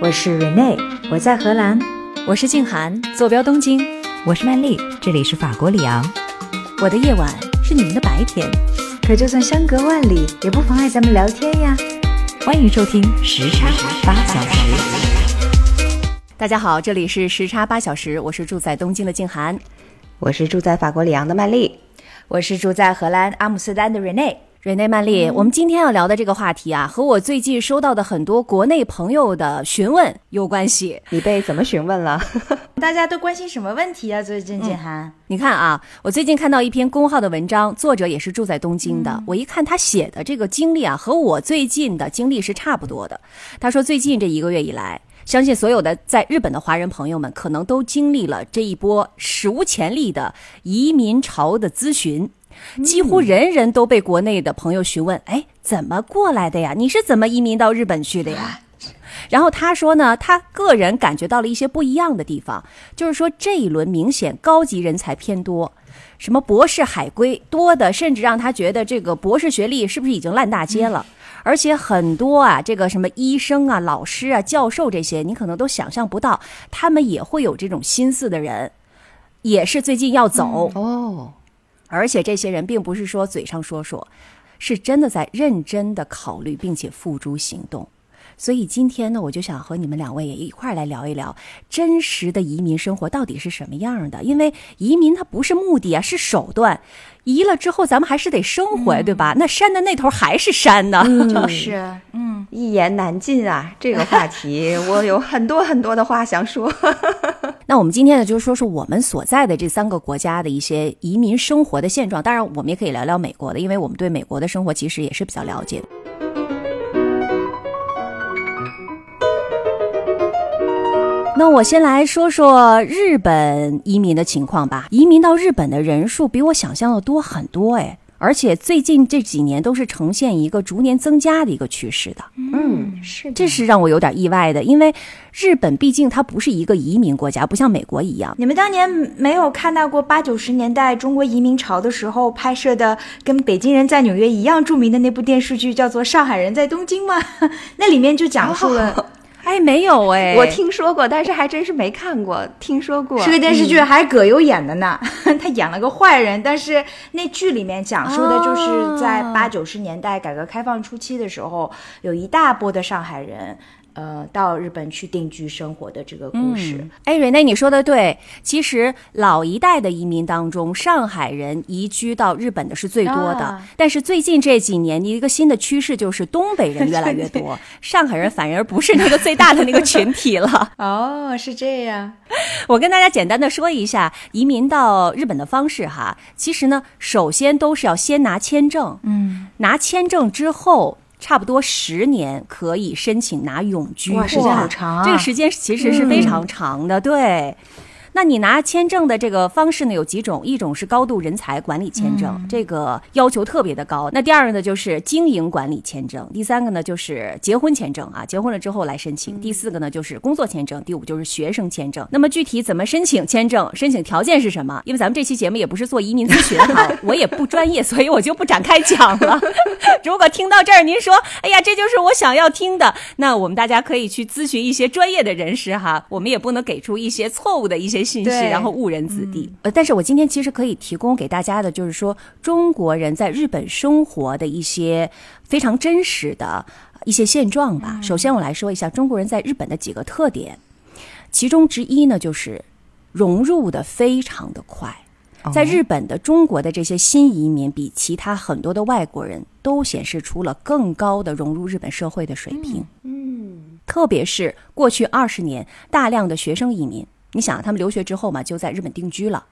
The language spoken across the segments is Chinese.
我是 Rene，我在荷兰。我是静涵，坐标东京。我是曼丽，这里是法国里昂。我的夜晚是你们的白天，可就算相隔万里，也不妨碍咱们聊天呀。欢迎收听时差八小时。大家好，这里是时差八小时，我是住在东京的静涵，我是住在法国里昂的曼丽，我是住在荷兰阿姆斯特丹的 Rene。瑞内曼丽，我们今天要聊的这个话题啊，和我最近收到的很多国内朋友的询问有关系。你被怎么询问了？大家都关心什么问题啊？最近静涵，你看啊，我最近看到一篇公号的文章，作者也是住在东京的。我一看他写的这个经历啊，和我最近的经历是差不多的。他说，最近这一个月以来，相信所有的在日本的华人朋友们，可能都经历了这一波史无前例的移民潮的咨询。几乎人人都被国内的朋友询问：“哎，怎么过来的呀？你是怎么移民到日本去的呀？” 然后他说呢，他个人感觉到了一些不一样的地方，就是说这一轮明显高级人才偏多，什么博士海归多的，甚至让他觉得这个博士学历是不是已经烂大街了？而且很多啊，这个什么医生啊、老师啊、教授这些，你可能都想象不到，他们也会有这种心思的人，也是最近要走哦。而且这些人并不是说嘴上说说，是真的在认真的考虑，并且付诸行动。所以今天呢，我就想和你们两位也一块儿来聊一聊真实的移民生活到底是什么样的。因为移民它不是目的啊，是手段。移了之后，咱们还是得生活，对吧？那山的那头还是山呢，就是，嗯，一言难尽啊。这个话题，我有很多很多的话想说。那我们今天呢，就是说说我们所在的这三个国家的一些移民生活的现状。当然，我们也可以聊聊美国的，因为我们对美国的生活其实也是比较了解的。那我先来说说日本移民的情况吧。移民到日本的人数比我想象的多很多，哎，而且最近这几年都是呈现一个逐年增加的一个趋势的。嗯，是，这是让我有点意外的，因为日本毕竟它不是一个移民国家，不像美国一样。你们当年没有看到过八九十年代中国移民潮的时候拍摄的跟北京人在纽约一样著名的那部电视剧，叫做《上海人在东京》吗？那里面就讲述了。哎，没有哎，我听说过，但是还真是没看过。听说过是个电视剧，还是葛优演的呢？他演了个坏人，但是那剧里面讲述的就是在八九十年代改革开放初期的时候，有一大波的上海人。呃，到日本去定居生活的这个故事，哎，瑞内，你说的对。其实老一代的移民当中，上海人移居到日本的是最多的。但是最近这几年，一个新的趋势就是东北人越来越多，上海人反而不是那个最大的那个群体了。哦，是这样。我跟大家简单的说一下移民到日本的方式哈。其实呢，首先都是要先拿签证，嗯，拿签证之后。差不多十年可以申请拿永居，哇，时间好长啊！这个时间其实是非常长的，对。那你拿签证的这个方式呢，有几种？一种是高度人才管理签证，这个要求特别的高。那第二个呢，就是经营管理签证。第三个呢，就是结婚签证啊，结婚了之后来申请。第四个呢，就是工作签证。第五就是学生签证。那么具体怎么申请签证？申请条件是什么？因为咱们这期节目也不是做移民咨询哈，我也不专业，所以我就不展开讲了。如果听到这儿您说，哎呀，这就是我想要听的，那我们大家可以去咨询一些专业的人士哈。我们也不能给出一些错误的一些。信息，然后误人子弟。呃，但是我今天其实可以提供给大家的，就是说中国人在日本生活的一些非常真实的一些现状吧。首先，我来说一下中国人在日本的几个特点，其中之一呢，就是融入的非常的快。在日本的中国的这些新移民，比其他很多的外国人都显示出了更高的融入日本社会的水平。嗯，特别是过去二十年大量的学生移民。你想，他们留学之后嘛，就在日本定居了，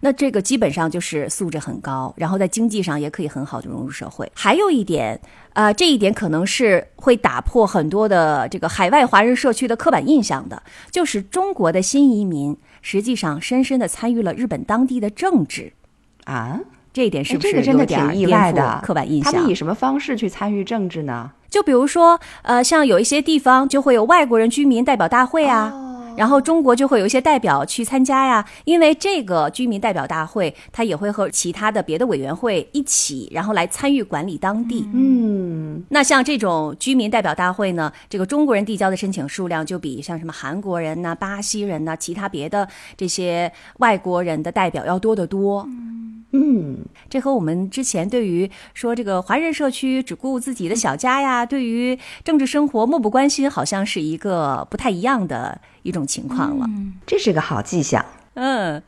那这个基本上就是素质很高，然后在经济上也可以很好的融入社会。还有一点，啊，这一点可能是会打破很多的这个海外华人社区的刻板印象的，就是中国的新移民实际上深深的参与了日本当地的政治，啊，这一点是不是真的挺意外的刻板印象？他们以什么方式去参与政治呢？就比如说，呃，像有一些地方就会有外国人居民代表大会啊。然后中国就会有一些代表去参加呀，因为这个居民代表大会，他也会和其他的别的委员会一起，然后来参与管理当地。嗯，那像这种居民代表大会呢，这个中国人递交的申请数量就比像什么韩国人呐、巴西人呐、其他别的这些外国人的代表要多得多。嗯，这和我们之前对于说这个华人社区只顾自己的小家呀，对于政治生活漠不关心，好像是一个不太一样的一种情况了。这是个好迹象。嗯，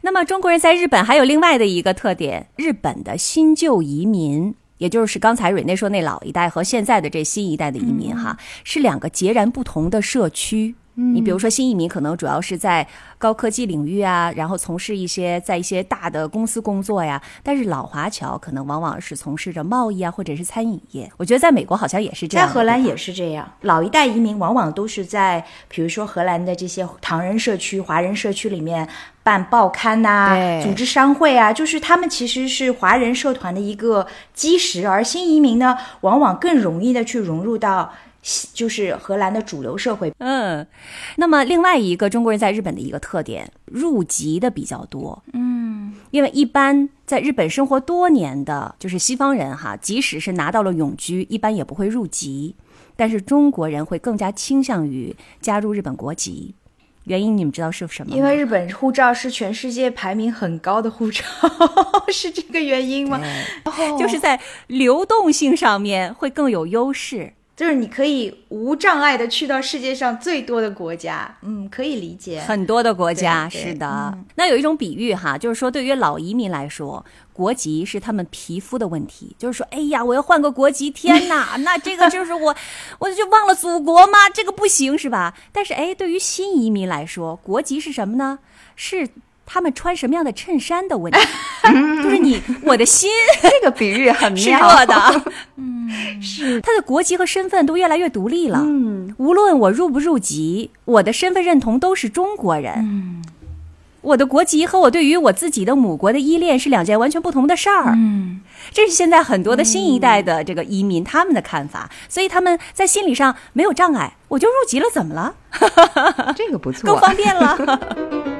那么中国人在日本还有另外的一个特点，日本的新旧移民，也就是刚才蕊内说那老一代和现在的这新一代的移民哈，是两个截然不同的社区。你比如说新移民可能主要是在高科技领域啊，然后从事一些在一些大的公司工作呀，但是老华侨可能往往是从事着贸易啊或者是餐饮业。我觉得在美国好像也是这样，在荷兰也是这样。老一代移民往往都是在，比如说荷兰的这些唐人社区、华人社区里面办报刊呐、对组织商会啊，就是他们其实是华人社团的一个基石。而新移民呢，往往更容易的去融入到西，就是荷兰的主流社会。嗯，那么另外一个中国人在日本的一个特点，入籍的比较多。嗯，因为一般在日本生活多年的，就是西方人哈，即使是拿到了永居，一般也不会入籍。但是中国人会更加倾向于加入日本国籍，原因你们知道是什么吗？因为日本护照是全世界排名很高的护照，是这个原因吗？哦就是在流动性上面会更有优势。就是你可以无障碍的去到世界上最多的国家，嗯，可以理解。很多的国家是的，那有一种比喻哈，就是说对于老移民来说，国籍是他们皮肤的问题，就是说，哎呀，我要换个国籍，天哪，那这个就是我，我就忘了祖国吗？这个不行是吧？但是哎，对于新移民来说，国籍是什么呢？是他们穿什么样的衬衫的问题，就是你我的心 这个比喻很是妙。热的，嗯，是他的国籍和身份都越来越独立了。嗯，无论我入不入籍，我的身份认同都是中国人。嗯我的国籍和我对于我自己的母国的依恋是两件完全不同的事儿。嗯，这是现在很多的新一代的这个移民他们的看法，所以他们在心理上没有障碍，我就入籍了，怎么了？这个不错。更方便了。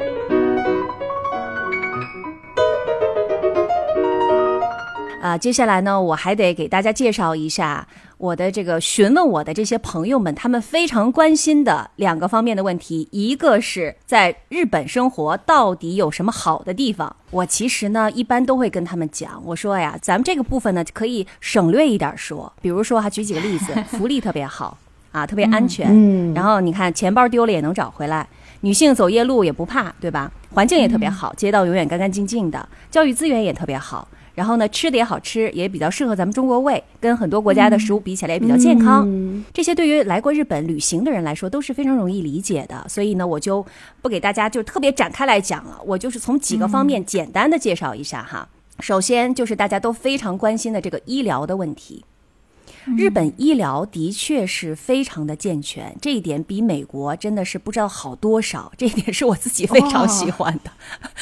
啊，接下来呢，我还得给大家介绍一下我的这个询问我的这些朋友们，他们非常关心的两个方面的问题，一个是在日本生活到底有什么好的地方。我其实呢，一般都会跟他们讲，我说呀，咱们这个部分呢，可以省略一点说，比如说哈，举几个例子，福利特别好啊，特别安全，嗯然后你看钱包丢了也能找回来，女性走夜路也不怕，对吧？环境也特别好，街道永远干干净净的，教育资源也特别好。然后呢，吃的也好吃，也比较适合咱们中国胃，跟很多国家的食物比起来也比较健康。嗯这些对于来过日本旅行的人来说都是非常容易理解的，所以呢，我就不给大家就特别展开来讲了，我就是从几个方面简单的介绍一下哈。首先就是大家都非常关心的这个医疗的问题。日本医疗的确是非常的健全，这一点比美国真的是不知道好多少。这一点是我自己非常喜欢的。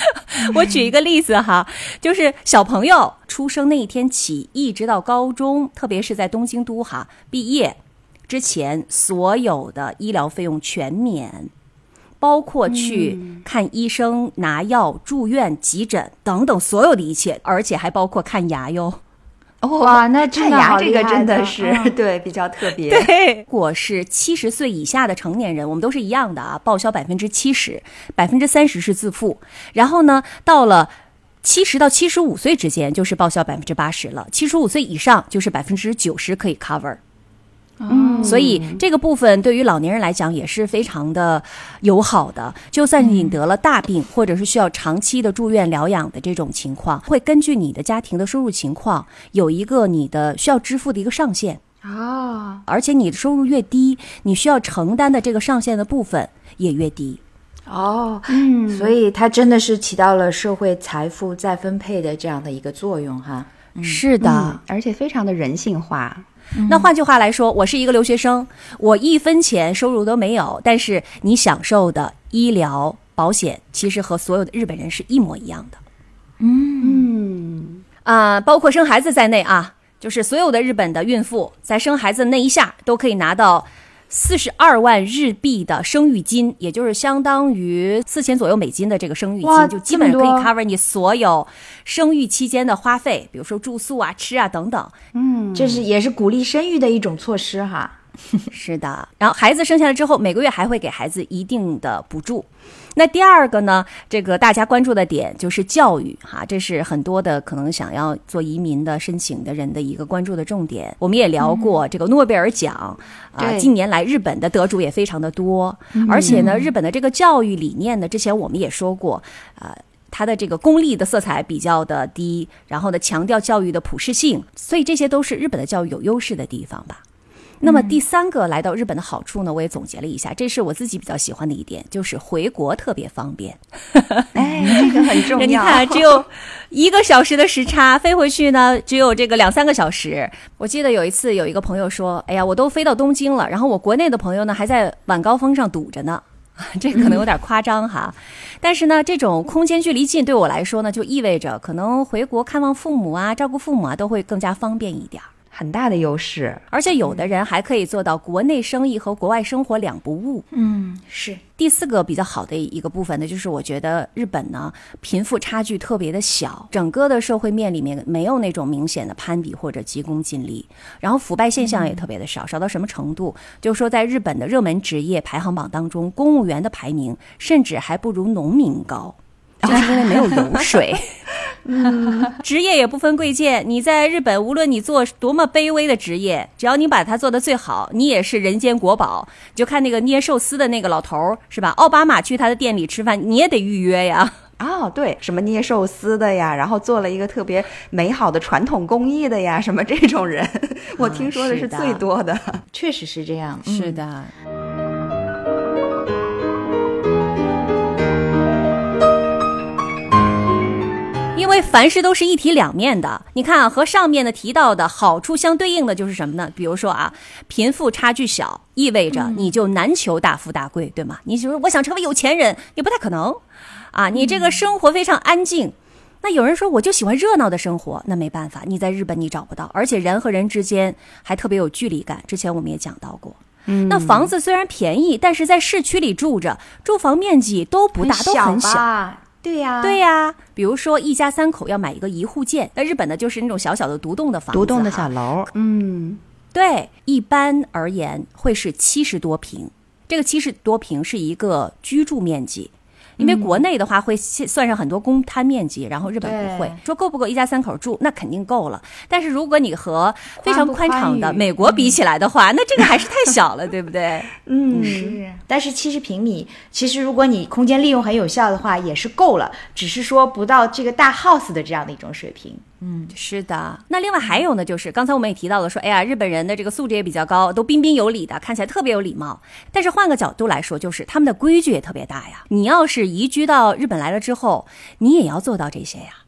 我举一个例子哈，就是小朋友出生那一天起，一直到高中，特别是在东京都哈毕业之前，所有的医疗费用全免。包括去看医生、拿药、住院、急诊等等所有的一切，而且还包括看牙哟。哦哇那真看的这个真的是嗯 对比较特别。对，如果是七十岁以下的成年人，我们都是一样的啊，报销百分之七十，百分之三十是自付。然后呢，到了七十到七十五岁之间，就是报销百分之八十了；七十五岁以上，就是百分之九十可以 cover。嗯所以这个部分对于老年人来讲也是非常的友好的。就算你得了大病，或者是需要长期的住院疗养的这种情况，会根据你的家庭的收入情况，有一个你的需要支付的一个上限。哦，而且你的收入越低，你需要承担的这个上限的部分也越低。哦，嗯，所以它真的是起到了社会财富再分配的这样的一个作用哈。是的，嗯，而且非常的人性化。那换句话来说，我是一个留学生，我一分钱收入都没有，但是你享受的医疗保险其实和所有的日本人是一模一样的。嗯，啊、包括生孩子在内啊，就是所有的日本的孕妇在生孩子那一下都可以拿到四十二万日币的生育金，也就是相当于四千左右美金的这个生育金，就基本上可以 cover 你所有生育期间的花费，比如说住宿啊、吃啊等等。嗯这是也是鼓励生育的一种措施哈。是的，然后孩子生下来之后，每个月还会给孩子一定的补助。那第二个呢，这个大家关注的点就是教育哈，这是很多的可能想要做移民的申请的人的一个关注的重点。我们也聊过这个诺贝尔奖啊、近年来日本的得主也非常的多，而且呢，日本的这个教育理念呢，之前我们也说过，啊。它的这个功利的色彩比较的低，然后呢，强调教育的普适性，所以这些都是日本的教育有优势的地方吧。那么第三个来到日本的好处呢，我也总结了一下，这是我自己比较喜欢的一点，就是回国特别方便。哎，这个很重要。你看，只有一个小时的时差，飞回去呢只有这个两三个小时。我记得有一次有一个朋友说：“哎呀，我都飞到东京了，然后我国内的朋友呢还在晚高峰上堵着呢。”这可能有点夸张哈，但是呢，这种空间距离近对我来说呢，就意味着可能回国看望父母啊、照顾父母啊都会更加方便一点儿。很大的优势。而且有的人还可以做到国内生意和国外生活两不误。嗯，是第四个比较好的一个部分呢，就是我觉得日本呢贫富差距特别的小，整个的社会面里面没有那种明显的攀比或者急功近利，然后腐败现象也特别的少，少到什么程度？就是说在日本的热门职业排行榜当中，公务员的排名甚至还不如农民高。就是因为没有油水，嗯，职业也不分贵贱。你在日本，无论你做多么卑微的职业，只要你把它做得最好，你也是人间国宝。就看那个捏寿司的那个老头儿，是吧？奥巴马去他的店里吃饭，你也得预约呀。哦，对，什么捏寿司的呀，然后做了一个特别美好的传统工艺的呀，什么这种人，我听说的是最多的。确实是这样。嗯是的。为凡事都是一体两面的，你看啊，和上面的提到的好处相对应的就是什么呢？比如说啊，贫富差距小，意味着你就难求大富大贵，对吗？你就说我想成为有钱人，也不太可能，啊，你这个生活非常安静。那有人说我就喜欢热闹的生活，那没办法，你在日本你找不到，而且人和人之间还特别有距离感。之前我们也讲到过，嗯，那房子虽然便宜，但是在市区里住着，住房面积都不大，都很小。吧？对呀、对呀、比如说一家三口要买一个一户建，那日本呢就是那种小小的独栋的房子，独栋的小楼，嗯，对，一般而言会是七十多平，这个七十多平是一个居住面积。因为国内的话会算算上很多公摊面积，然后日本不会说够不够一家三口住，那肯定够了。但是如果你和非常宽敞的美国比起来的话，那这个还是太小了，对不对？嗯，是，但是七十平米，其实如果你空间利用很有效的话，也是够了，只是说不到这个大 house 的这样的一种水平。是的，那另外还有呢，就是刚才我们也提到了说，哎呀，日本人的这个素质也比较高，都彬彬有礼的，看起来特别有礼貌。但是换个角度来说，就是他们的规矩也特别大呀。你要是移居到日本来了之后，你也要做到这些呀。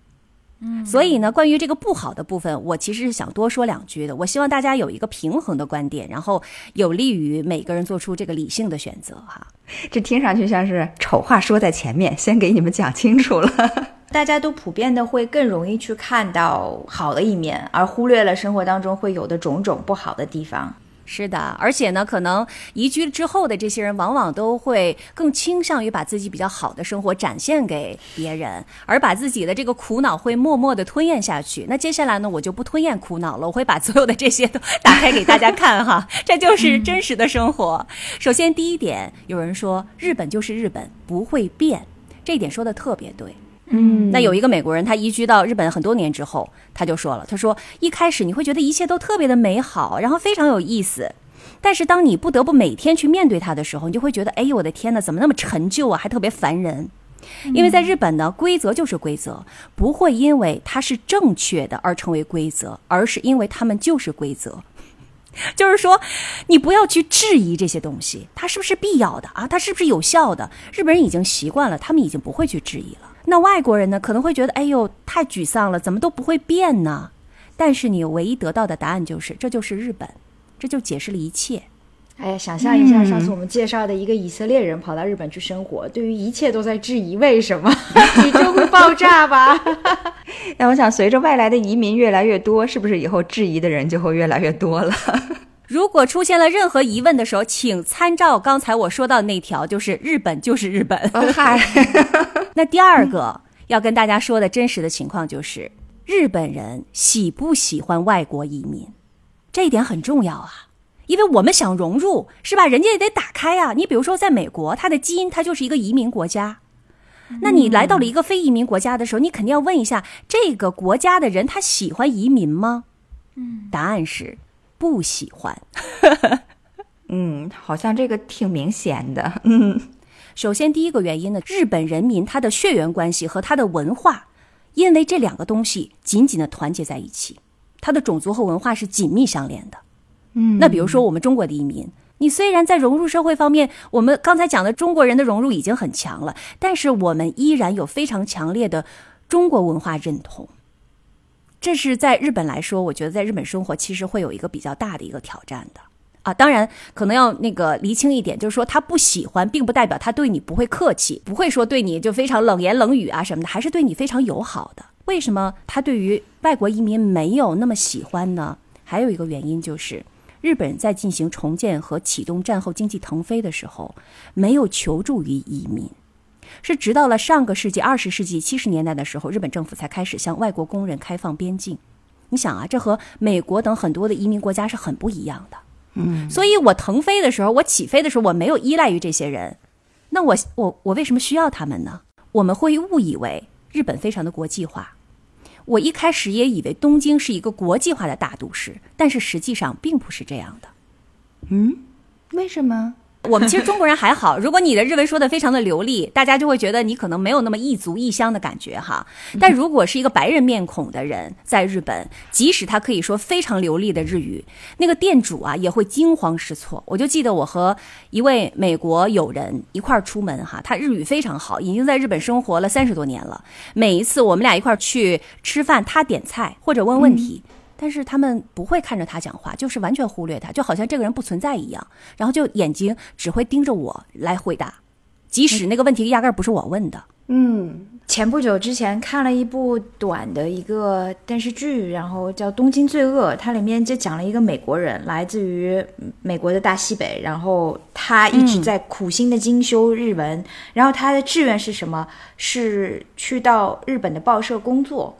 嗯，所以呢，关于这个不好的部分，我其实是想多说两句的。我希望大家有一个平衡的观点，然后有利于每个人做出这个理性的选择哈。这听上去像是丑话说在前面，先给你们讲清楚了。大家都普遍的会更容易去看到好的一面，而忽略了生活当中会有的种种不好的地方。是的，而且呢，可能移居之后的这些人，往往都会更倾向于把自己比较好的生活展现给别人，而把自己的这个苦恼会默默的吞咽下去。那接下来呢，我就不吞咽苦恼了，我会把所有的这些都打开给大家看哈，这就是真实的生活。首先，第一点，有人说日本就是日本，不会变，这一点说的特别对。嗯那有一个美国人，他移居到日本很多年之后，他就说了，他说一开始你会觉得一切都特别的美好，然后非常有意思，但是当你不得不每天去面对它的时候，你就会觉得，哎呦我的天呐，怎么那么陈旧啊，还特别烦人。因为在日本呢，规则就是规则，不会因为它是正确的而成为规则，而是因为它们就是规则。就是说，你不要去质疑这些东西，它是不是必要的啊？它是不是有效的？日本人已经习惯了，他们已经不会去质疑了。那外国人呢，可能会觉得，哎呦，太沮丧了，怎么都不会变呢？但是你唯一得到的答案就是，这就是日本，这就解释了一切。哎呀，想象一下，嗯上次我们介绍的一个以色列人跑到日本去生活，对于一切都在质疑为什么宇宙会爆炸吧？那我想，随着外来的移民越来越多，是不是以后质疑的人就会越来越多了？如果出现了任何疑问的时候，请参照刚才我说到的那条，就是日本就是日本。哦嗨，那第二个要跟大家说的真实的情况就是，日本人喜不喜欢外国移民，这一点很重要啊。因为我们想融入，是吧？人家也得打开呀、你比如说，在美国，它的基因它就是一个移民国家。那你来到了一个非移民国家的时候，你肯定要问一下这个国家的人他喜欢移民吗？嗯，答案是不喜欢。嗯，好像这个挺明显的。嗯，首先，第一个原因呢，日本人民他的血缘关系和他的文化，因为这两个东西紧紧的团结在一起，他的种族和文化是紧密相连的。嗯，那比如说我们中国的移民，你虽然在融入社会方面，我们刚才讲的中国人的融入已经很强了，但是我们依然有非常强烈的中国文化认同。这是在日本来说，我觉得在日本生活其实会有一个比较大的一个挑战的。啊，当然可能要那个厘清一点，就是说他不喜欢，并不代表他对你不会客气，不会说对你就非常冷言冷语啊什么的，还是对你非常友好的。为什么他对于外国移民没有那么喜欢呢？还有一个原因就是，日本在进行重建和启动战后经济腾飞的时候，没有求助于移民，是直到了上个世纪二十世纪七十年代的时候，日本政府才开始向外国工人开放边境。你想啊，这和美国等很多的移民国家是很不一样的。嗯所以我腾飞的时候，我起飞的时候，我没有依赖于这些人，那我我我为什么需要他们呢？我们会误以为日本非常的国际化。我一开始也以为东京是一个国际化的大都市，但是实际上并不是这样的。嗯为什么？我们其实中国人还好，如果你的日文说的非常的流利，大家就会觉得你可能没有那么异族异乡的感觉哈。但如果是一个白人面孔的人在日本，即使他可以说非常流利的日语，那个店主啊也会惊慌失措。我就记得我和一位美国友人一块儿出门哈，他日语非常好，已经在日本生活了三十多年了。每一次我们俩一块儿去吃饭，他点菜或者问问题。但是他们不会看着他讲话，就是完全忽略他，就好像这个人不存在一样，然后就眼睛只会盯着我来回答，即使那个问题压根儿不是我问的。嗯，前不久之前看了一部短的一个电视剧，然后叫《东京罪恶》，它里面就讲了一个美国人，来自于美国的大西北，然后他一直在苦心的精修日文，然后他的志愿是什么？是去到日本的报社工作，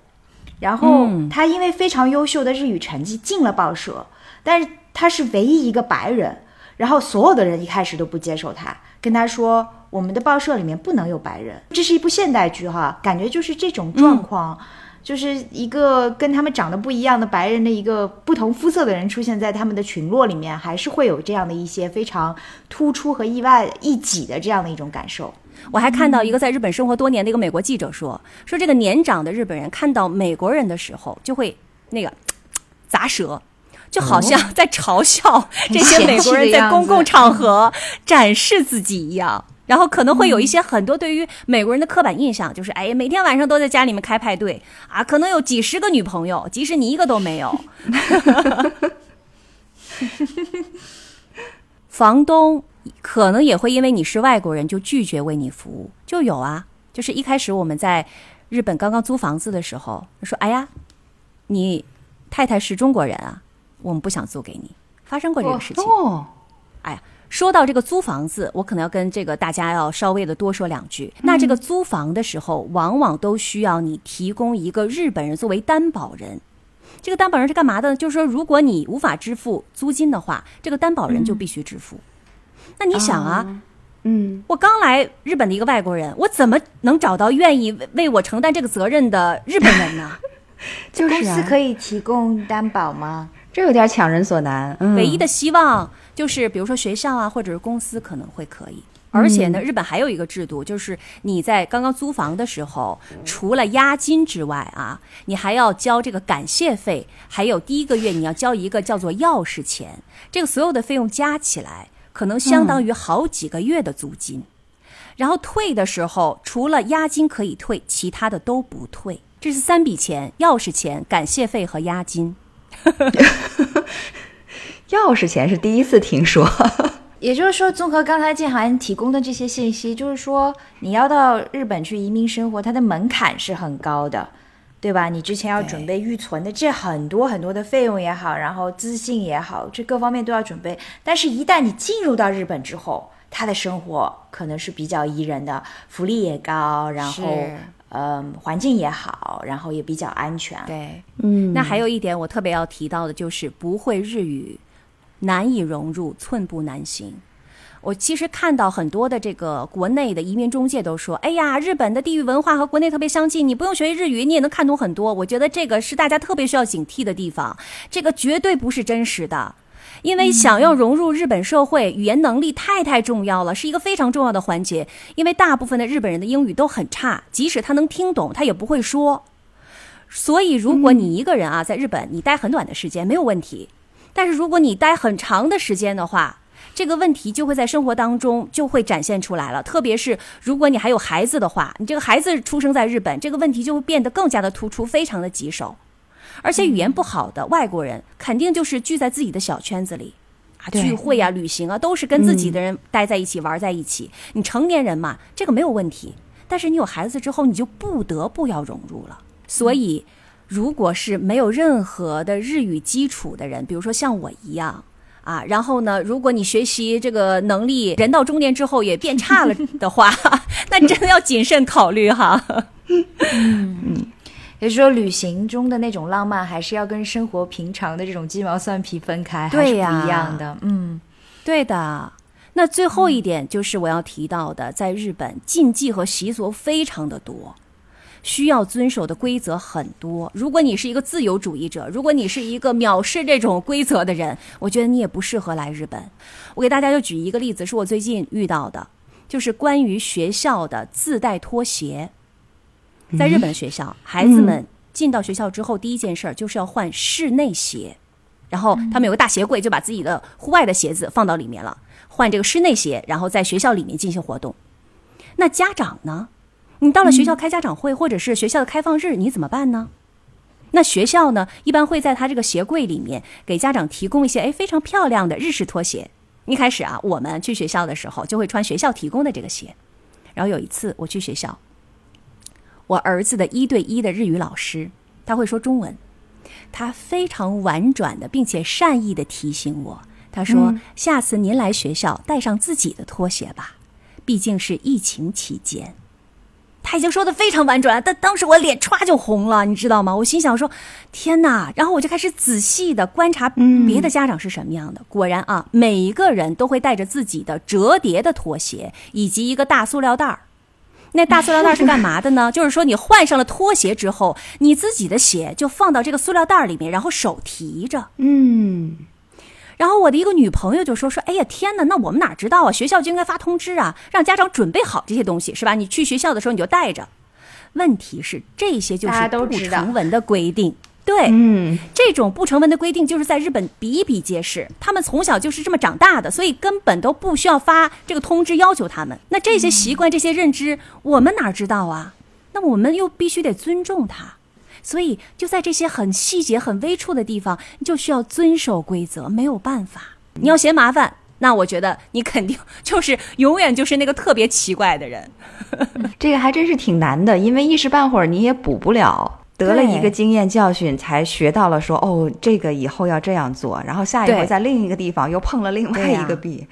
然后他因为非常优秀的日语成绩进了报社，但是他是唯一一个白人，然后所有的人一开始都不接受他，跟他说我们的报社里面不能有白人。这是一部现代剧哈，感觉就是这种状况。就是一个跟他们长得不一样的白人的一个不同肤色的人出现在他们的群落里面，还是会有这样的一些非常突出和意外一己的这样的一种感受。我还看到一个在日本生活多年的一个美国记者说，说这个年长的日本人看到美国人的时候，就会那个砸舌，就好像在嘲笑这些美国人在公共场合展示自己一样。然后可能会有一些很多对于美国人的刻板印象，就是哎呀，每天晚上都在家里面开派对啊，可能有几十个女朋友，即使你一个都没有。房东可能也会因为你是外国人就拒绝为你服务，就有啊。就是一开始我们在日本刚刚租房子的时候，说哎呀，你太太是中国人啊，我们不想租给你，发生过这个事情。哦，哎呀，说到这个租房子，我可能要跟这个大家要稍微的多说两句。那这个租房的时候，往往都需要你提供一个日本人作为担保人。这个担保人是干嘛的呢？就是说，如果你无法支付租金的话，这个担保人就必须支付。那你想啊，嗯，我刚来日本的一个外国人，我怎么能找到愿意为为我承担这个责任的日本人呢？就是啊，公司可以提供担保吗？这有点强人所难。嗯，唯一的希望就是，比如说学校啊，或者是公司可能会可以。而且呢，日本还有一个制度，就是你在刚刚租房的时候，除了押金之外啊，你还要交这个感谢费，还有第一个月你要交一个叫做钥匙钱，这个所有的费用加起来，可能相当于好几个月的租金。然后退的时候，除了押金可以退，其他的都不退。这是三笔钱：钥匙钱、感谢费和押金。钥匙钱是第一次听说。也就是说，综合刚才建涵提供的这些信息，就是说你要到日本去移民生活，它的门槛是很高的，对吧？你之前要准备预存的这很多很多的费用也好，然后资信也好，这各方面都要准备。但是，一旦你进入到日本之后，他的生活可能是比较宜人的，福利也高，然后嗯、环境也好，然后也比较安全。对，嗯那还有一点我特别要提到的就是不会日语，难以融入，寸步难行。我其实看到很多的这个国内的移民中介都说：“哎呀，日本的地域文化和国内特别相近，你不用学日语，你也能看懂很多。”我觉得这个是大家特别需要警惕的地方，这个绝对不是真实的。因为想要融入日本社会，语言能力太太重要了，是一个非常重要的环节。因为大部分的日本人的英语都很差，即使他能听懂，他也不会说。所以，如果你一个人啊，在日本你待很短的时间没有问题，但是如果你待很长的时间的话，这个问题就会在生活当中就会展现出来了。特别是如果你还有孩子的话，你这个孩子出生在日本，这个问题就会变得更加的突出，非常的棘手。而且语言不好的外国人，肯定就是聚在自己的小圈子里。啊，聚会啊、旅行啊，都是跟自己的人待在一起、玩在一起。你成年人嘛，这个没有问题。但是你有孩子之后，你就不得不要融入了。所以，如果是没有任何的日语基础的人，比如说像我一样啊，然后呢，如果你学习这个能力，人到中年之后也变差了的话，那真的要谨慎考虑哈。嗯也就是说，旅行中的那种浪漫，还是要跟生活平常的这种鸡毛蒜皮分开，还是不对呀一样的。嗯，对的。那最后一点就是我要提到的，在日本禁忌和习俗非常的多，需要遵守的规则很多。如果你是一个自由主义者，如果你是一个藐视这种规则的人，我觉得你也不适合来日本。我给大家就举一个例子，是我最近遇到的，就是关于学校的自带拖鞋。在日本学校，孩子们进到学校之后，第一件事儿就是要换室内鞋。然后他们有个大鞋柜，就把自己的户外的鞋子放到里面了，换这个室内鞋，然后在学校里面进行活动。那家长呢？你到了学校开家长会，或者是学校的开放日，你怎么办呢？那学校呢，一般会在他这个鞋柜里面给家长提供一些哎非常漂亮的日式拖鞋。一开始啊，我们去学校的时候就会穿学校提供的这个鞋。然后有一次我去学校，我儿子的一对一的日语老师，他会说中文，他非常婉转的，并且善意的提醒我，他说：“下次您来学校带上自己的拖鞋吧，毕竟是疫情期间。”他已经说的非常婉转了，但当时我脸歘就红了，你知道吗？我心想说：“天哪！”然后我就开始仔细的观察别的家长是什么样的。果然啊，每一个人都会带着自己的折叠的拖鞋以及一个大塑料袋儿。那大塑料袋是干嘛的呢？就是说，你换上了拖鞋之后，你自己的鞋就放到这个塑料袋里面，然后手提着。嗯，然后我的一个女朋友就说说，哎呀天哪，那我们哪知道啊？学校就应该发通知啊，让家长准备好这些东西，是吧？你去学校的时候你就带着。问题是这些就是不成文的规定，对，嗯，这种不成文的规定就是在日本比比皆是，他们从小就是这么长大的，所以根本都不需要发这个通知要求他们。那这些习惯、这些认知，我们哪知道啊？那我们又必须得尊重他，所以就在这些很细节、很微处的地方，你就需要遵守规则，没有办法。你要嫌麻烦，那我觉得你肯定就是永远就是那个特别奇怪的人。这个还真是挺难的，因为一时半会儿你也补不了。得了一个经验教训，才学到了说哦，这个以后要这样做，然后下一回在另一个地方又碰了另外一个壁。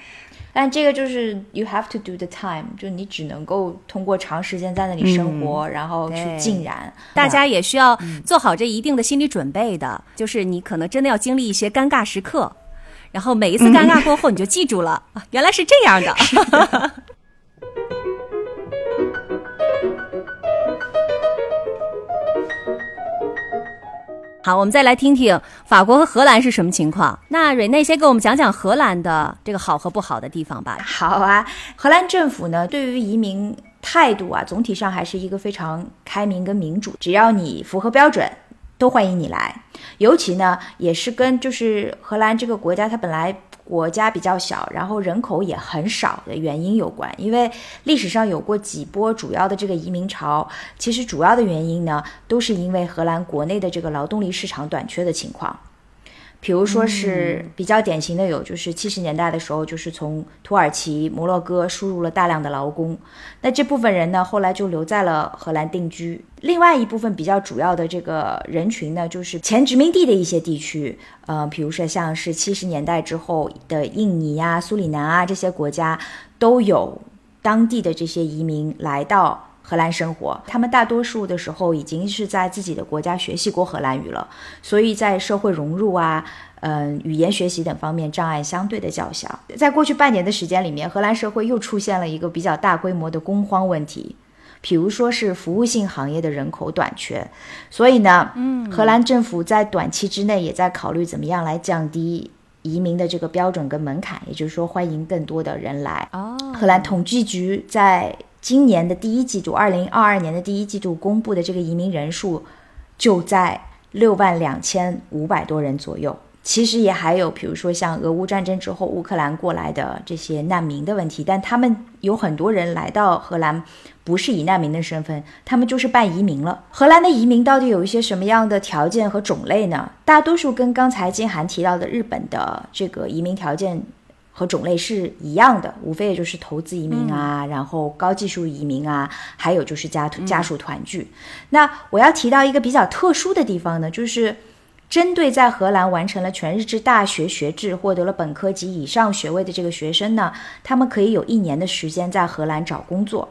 但这个就是 you have to do the time，就你只能够通过长时间在那里生活，然后去对浸染。大家也需要做好这一定的心理准备的，就是你可能真的要经历一些尴尬时刻，然后每一次尴尬过后，你就记住了，啊原来是这样的。好，我们再来听听法国和荷兰是什么情况。那瑞内先给我们讲讲荷兰的这个好和不好的地方吧。好啊，荷兰政府呢对于移民态度啊，总体上还是一个非常开明跟民主，只要你符合标准，都欢迎你来。尤其呢，也是跟就是荷兰这个国家，它本来国家比较小，然后人口也很少的原因有关。因为历史上有过几波主要的这个移民潮，其实主要的原因呢，都是因为荷兰国内的这个劳动力市场短缺的情况。比如说是比较典型的有，就是七十年代的时候，就是从土耳其、摩洛哥输入了大量的劳工，那这部分人呢，后来就留在了荷兰定居。另外一部分比较主要的这个人群呢，就是前殖民地的一些地区，呃，比如说像是七十年代之后的印尼啊、苏里南啊这些国家，都有当地的这些移民来到。荷兰生活，他们大多数的时候已经是在自己的国家学习过荷兰语了，所以在社会融入啊，嗯，语言学习等方面障碍相对的较小。在过去半年的时间里面，荷兰社会又出现了一个比较大规模的工荒问题，比如说是服务性行业的人口短缺，所以呢，嗯，荷兰政府在短期之内也在考虑怎么样来降低移民的这个标准跟门槛，也就是说欢迎更多的人来。哦，荷兰统计局在。今年的第一季度，二零二二年的第一季度公布的这个移民人数就在六万两千五百多人左右。其实也还有，比如说像俄乌战争之后乌克兰过来的这些难民的问题，但他们有很多人来到荷兰，不是以难民的身份，他们就是办移民了。荷兰的移民到底有一些什么样的条件和种类呢？大多数跟刚才金涵提到的日本的这个移民条件。和种类是一样的，无非也就是投资移民啊，然后高技术移民啊，还有就是家家属团聚。那我要提到一个比较特殊的地方呢，就是针对在荷兰完成了全日制大学学制、获得了本科及以上学位的这个学生呢，他们可以有一年的时间在荷兰找工作，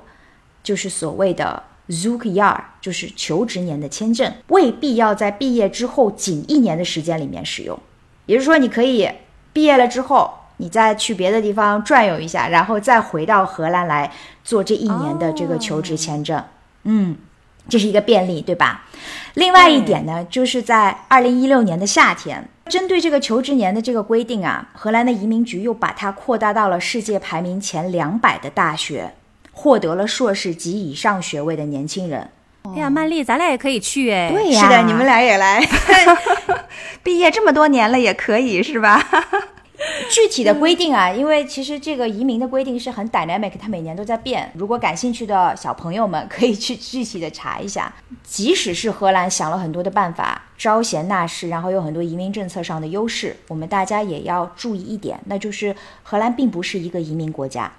就是所谓的 Zoekjaar，就是求职年的签证，未必要在毕业之后仅一年的时间里面使用。也就是说，你可以毕业了之后。你再去别的地方转悠一下，然后再回到荷兰来做这一年的这个求职签证，嗯，这是一个便利，对吧？另外一点呢，就是在二零一六年的夏天，针对这个求职年的这个规定啊，荷兰的移民局又把它扩大到了世界排名前两百的大学，获得了硕士及以上学位的年轻人。哎呀，曼丽，咱俩也可以去哎。对呀，是的，你们俩也来，毕业这么多年了也可以是吧？具体的规定啊，因为其实这个移民的规定是很 dynamic，它每年都在变。如果感兴趣的小朋友们可以去具体的查一下。即使是荷兰想了很多的办法招贤纳士，然后有很多移民政策上的优势，我们大家也要注意一点，那就是荷兰并不是一个移民国家。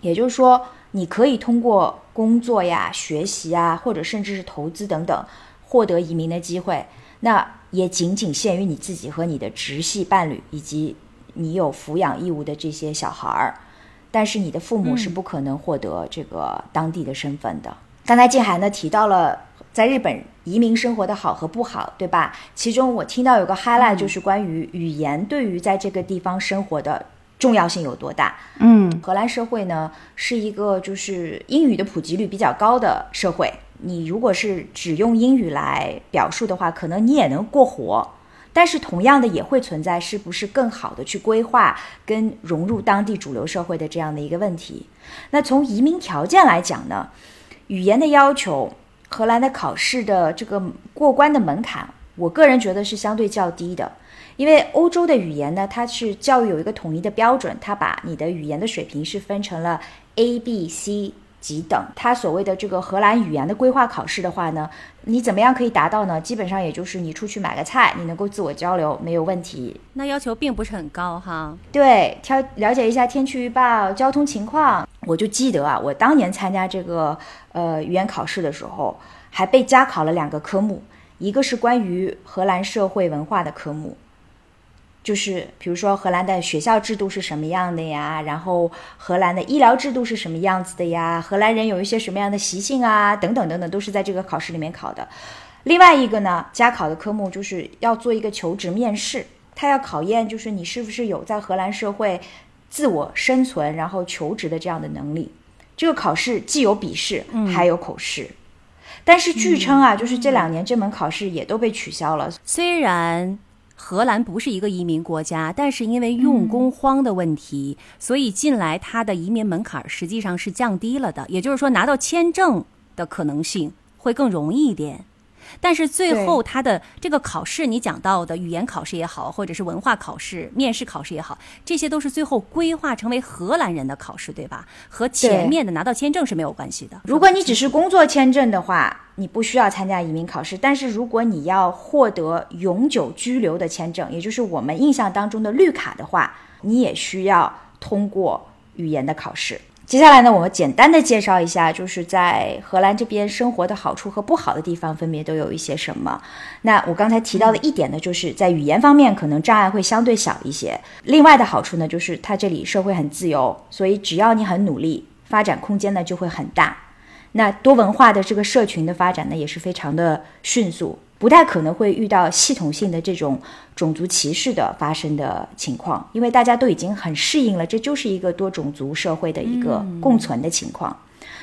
也就是说，你可以通过工作呀、学习啊，或者甚至是投资等等，获得移民的机会。那也仅仅限于你自己和你的直系伴侣以及。你有抚养义务的这些小孩儿，但是你的父母是不可能获得这个当地的身份的。刚才静涵呢提到了在日本移民生活的好和不好，对吧？其中我听到有个 highlight 就是关于语言对于在这个地方生活的重要性有多大。嗯，荷兰社会呢是一个就是英语的普及率比较高的社会，你如果是只用英语来表述的话，可能你也能过活。但是同样的也会存在，是不是更好的去规划跟融入当地主流社会的这样的一个问题？那从移民条件来讲呢，语言的要求，荷兰的考试的这个过关的门槛，我个人觉得是相对较低的，因为欧洲的语言呢，它是教育有一个统一的标准，它把你的语言的水平是分成了 A、B、C。级等，它所谓的这个荷兰语言的规划考试的话呢，你怎么样可以达到呢？基本上也就是你出去买个菜，你能够自我交流没有问题。那要求并不是很高哈。对，挑了解一下天气预报、交通情况。我就记得啊，我当年参加这个呃语言考试的时候，还被加考了两个科目，一个是关于荷兰社会文化的科目。就是比如说荷兰的学校制度是什么样的呀？然后荷兰的医疗制度是什么样子的呀？荷兰人有一些什么样的习性啊？等等等等，都是在这个考试里面考的。另外一个呢，加考的科目就是要做一个求职面试，它要考验就是你是不是有在荷兰社会自我生存然后求职的这样的能力。这个考试既有笔试，还有口试。但是据称啊，就是这两年这门考试也都被取消了。虽然。荷兰不是一个移民国家，但是因为用工荒的问题，所以近来它的移民门槛实际上是降低了的。也就是说，拿到签证的可能性会更容易一点。但是最后他的这个考试，你讲到的语言考试也好，或者是文化考试、面试考试也好，这些都是最后规划成为荷兰人的考试，对吧？和前面的拿到签证是没有关系的。如果你只是工作签证的话，你不需要参加移民考试。但是如果你要获得永久居留的签证，也就是我们印象当中的绿卡的话，你也需要通过语言的考试。接下来呢，我们简单的介绍一下，就是在荷兰这边生活的好处和不好的地方分别都有一些什么。那我刚才提到的一点呢，就是在语言方面可能障碍会相对小一些。另外的好处呢，就是它这里社会很自由，所以只要你很努力，发展空间呢就会很大。那多文化的这个社群的发展呢，也是非常的迅速。不太可能会遇到系统性的这种种族歧视的发生的情况，因为大家都已经很适应了，这就是一个多种族社会的一个共存的情况。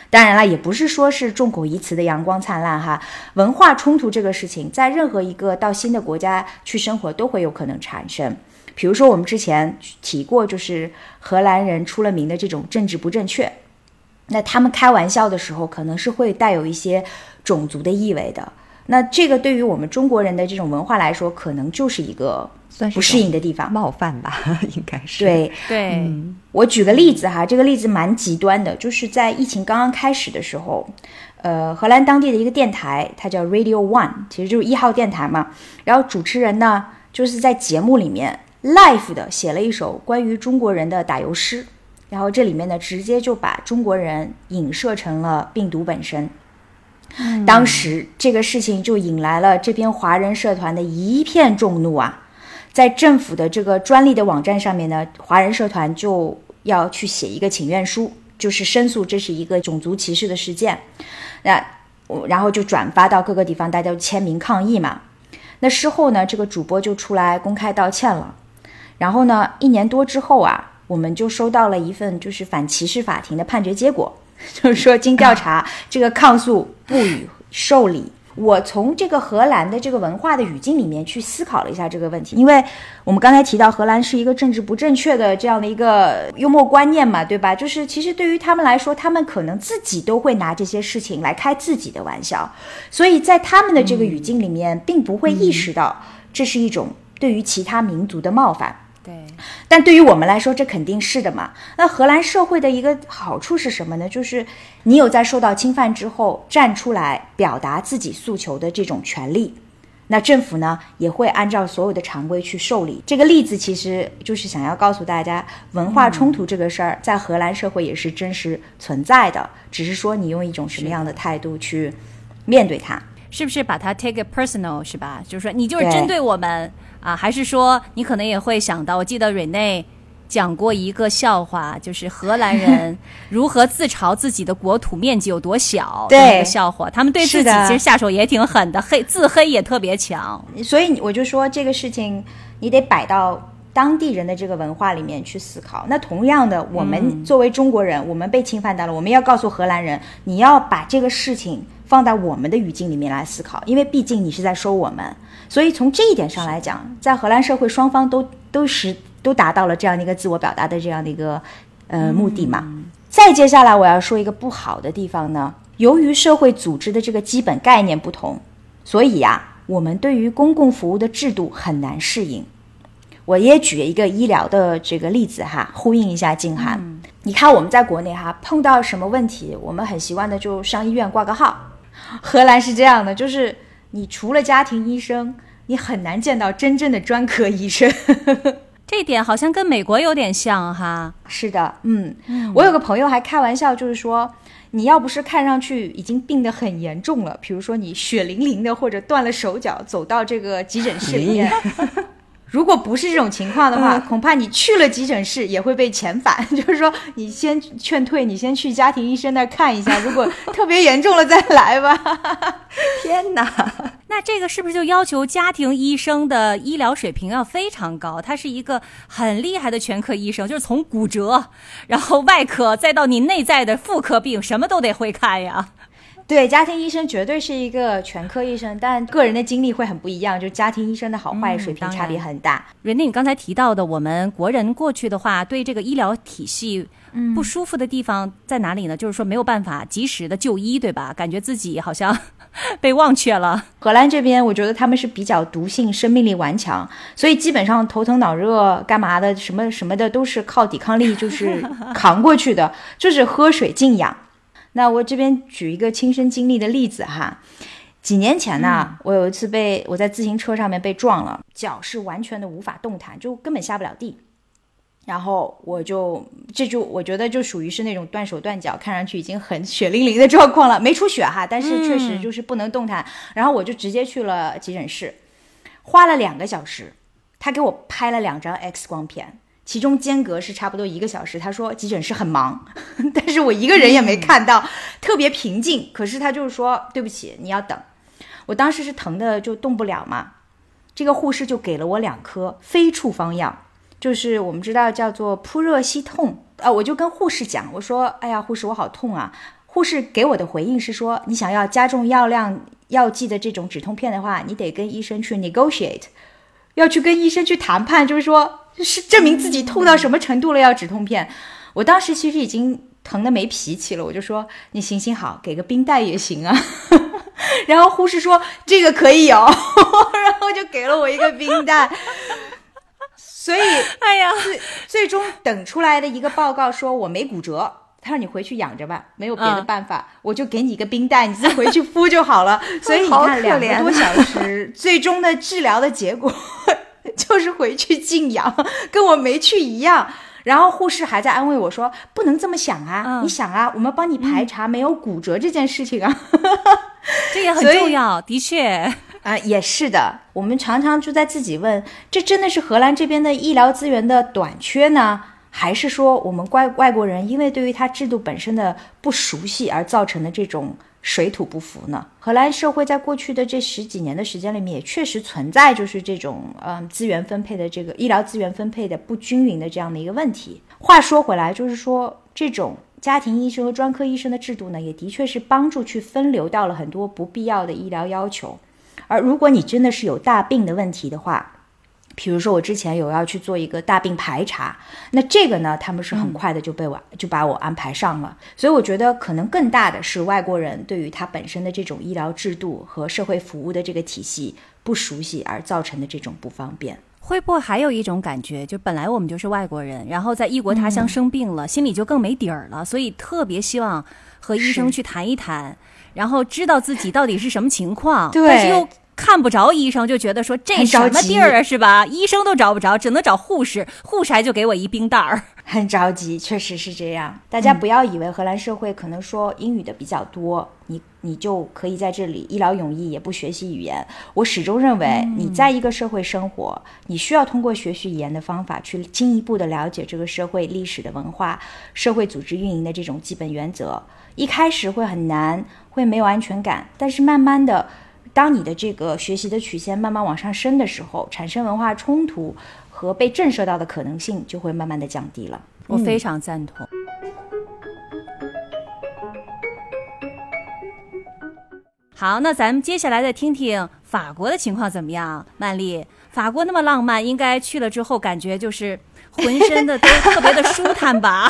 当然了，也不是说是众口一词的阳光灿烂哈。文化冲突这个事情，在任何一个到新的国家去生活都会有可能产生。比如说我们之前提过，就是荷兰人出了名的这种政治不正确，那他们开玩笑的时候可能是会带有一些种族的意味的。那这个对于我们中国人的这种文化来说，可能就是一个算是不适应的地方，冒犯吧，应该是。对对，我举个例子哈，这个例子蛮极端的，就是在疫情刚刚开始的时候，呃，荷兰当地的一个电台，它叫 Radio One，其实就是一号电台嘛。然后主持人呢，就是在节目里面 live 的写了一首关于中国人的打油诗，然后这里面呢，直接就把中国人影射成了病毒本身。当时这个事情就引来了这边华人社团的一片众怒啊，在政府的这个专利的网站上面呢，华人社团就要去写一个请愿书，就是申诉这是一个种族歧视的事件。那我然后就转发到各个地方，大家就签名抗议嘛。那事后呢，这个主播就出来公开道歉了。然后呢，一年多之后啊，我们就收到了一份就是反歧视法庭的判决结果。就是说，经调查，这个抗诉不予受理。我从这个荷兰的这个文化的语境里面去思考了一下这个问题，因为我们刚才提到荷兰是一个政治不正确的这样的一个幽默观念嘛，对吧？就是其实对于他们来说，他们可能自己都会拿这些事情来开自己的玩笑，所以在他们的这个语境里面，并不会意识到这是一种对于其他民族的冒犯。对，但对于我们来说，这肯定是的嘛。那荷兰社会的一个好处是什么呢？就是你有在受到侵犯之后站出来表达自己诉求的这种权利，那政府呢也会按照所有的常规去受理。这个例子其实就是想要告诉大家，文化冲突这个事儿在荷兰社会也是真实存在的，只是说你用一种什么样的态度去面对它，是不是把它 take it personal 是吧？就是说你就是针对我们。啊，还是说你可能也会想到，我记得瑞内讲过一个笑话，就是荷兰人 如何自嘲自己的国土面积有多小这个笑话。他们对自己其实下手也挺狠的，黑自黑也特别强。所以我就说这个事情，你得摆到当地人的这个文化里面去思考。那同样的，我们作为中国人，我们被侵犯到了，我们要告诉荷兰人，你要把这个事情放在我们的语境里面来思考，因为毕竟你是在说我们。所以从这一点上来讲，在荷兰社会双方都都是都达到了这样的一个自我表达的这样的一个呃目的嘛。再接下来我要说一个不好的地方呢，由于社会组织的这个基本概念不同，所以呀，我们对于公共服务的制度很难适应。我也举一个医疗的这个例子哈，呼应一下静涵。你看我们在国内哈碰到什么问题，我们很习惯的就上医院挂个号。荷兰是这样的，就是。你除了家庭医生，你很难见到真正的专科医生。这点好像跟美国有点像哈。是的，嗯，我有个朋友还开玩笑，就是说，你要不是看上去已经病得很严重了，比如说你血淋淋的或者断了手脚，走到这个急诊室里面。如果不是这种情况的话，恐怕你去了急诊室也会被遣返。就是说，你先劝退，你先去家庭医生那儿看一下，如果特别严重了再来吧。天哪，那这个是不是就要求家庭医生的医疗水平要非常高？他是一个很厉害的全科医生，就是从骨折，然后外科，再到你内在的妇科病，什么都得会看呀。对，家庭医生绝对是一个全科医生，但个人的经历会很不一样，就家庭医生的好坏嗯水平差别很大。瑞内，你刚才提到的，我们国人过去的话，对这个医疗体系不舒服的地方在哪里呢？就是说没有办法及时的就医，对吧？感觉自己好像 被忘却了。荷兰这边，我觉得他们是比较毒性、生命力顽强，所以基本上头疼脑热干嘛的，什么什么的都是靠抵抗力就是扛过去的，就是喝水静养。那我这边举一个亲身经历的例子哈，几年前呢，我有一次被我在自行车上面被撞了，脚是完全的无法动弹，就根本下不了地。然后我就这就我觉得就属于是那种断手断脚，看上去已经很血淋淋的状况了，没出血哈，但是确实就是不能动弹。然后我就直接去了急诊室，花了两个小时，他给我拍了两张 X 光片，其中间隔是差不多一个小时。他说急诊室很忙，但是我一个人也没看到，特别平静。可是他就是说对不起，你要等。我当时是疼的就动不了嘛，这个护士就给了我两颗非处方药。就是我们知道叫做扑热息痛，呃，我就跟护士讲，我说，哎呀，护士，我好痛啊。护士给我的回应是说，你想要加重药量药剂的这种止痛片的话，你得跟医生去 negotiate，要去跟医生去谈判，就是说是证明自己痛到什么程度了要止痛片。我当时其实已经疼的没脾气了，我就说你行行好，给个冰袋也行啊。然后护士说这个可以有，然后就给了我一个冰袋。所以，哎呀，最最终等出来的一个报告说我没骨折，他说你回去养着吧，没有别的嗯办法，我就给你一个冰袋，你自己回去敷就好了。所以你看，两个多小时，最终的治疗的结果 就是回去静养，跟我没去一样。然后护士还在安慰我说：“不能这么想啊，嗯你想啊，我们帮你排查没有骨折这件事情啊。这也很重要，的确。啊，也是的，我们常常就在自己问：这真的是荷兰这边的医疗资源的短缺呢，还是说我们外外国人因为对于它制度本身的不熟悉而造成的这种水土不服呢？荷兰社会在过去的这十几年的时间里面，也确实存在就是这种嗯资源分配的这个医疗资源分配的不均匀的这样的一个问题。话说回来，就是说这种。家庭医生和专科医生的制度呢，也的确是帮助去分流到了很多不必要的医疗要求。而如果你真的是有大病的问题的话，比如说我之前有要去做一个大病排查，那这个呢，他们是很快的就被我、就把我安排上了。所以我觉得可能更大的是外国人对于他本身的这种医疗制度和社会服务的这个体系不熟悉而造成的这种不方便。会不会还有一种感觉，就本来我们就是外国人，然后在异国他乡生病了，心里就更没底儿了，所以特别希望和医生去谈一谈，然后知道自己到底是什么情况，对但是又看不着医生，就觉得说这什么地儿啊，是吧？医生都找不着，只能找护士，护士还就给我一冰袋儿。很着急，确实是这样。大家不要以为荷兰社会可能说英语的比较多，你你就可以在这里一劳永逸，也不学习语言。我始终认为，你在一个社会生活，你需要通过学习语言的方法去进一步的了解这个社会历史的文化、社会组织运营的这种基本原则。一开始会很难，会没有安全感，但是慢慢的。当你的这个学习的曲线慢慢往上升的时候，产生文化冲突和被震慑到的可能性就会慢慢的降低了。我非常赞同。好，那咱们接下来再听听法国的情况怎么样？曼丽，法国那么浪漫，应该去了之后感觉就是浑身的都特别的舒坦吧？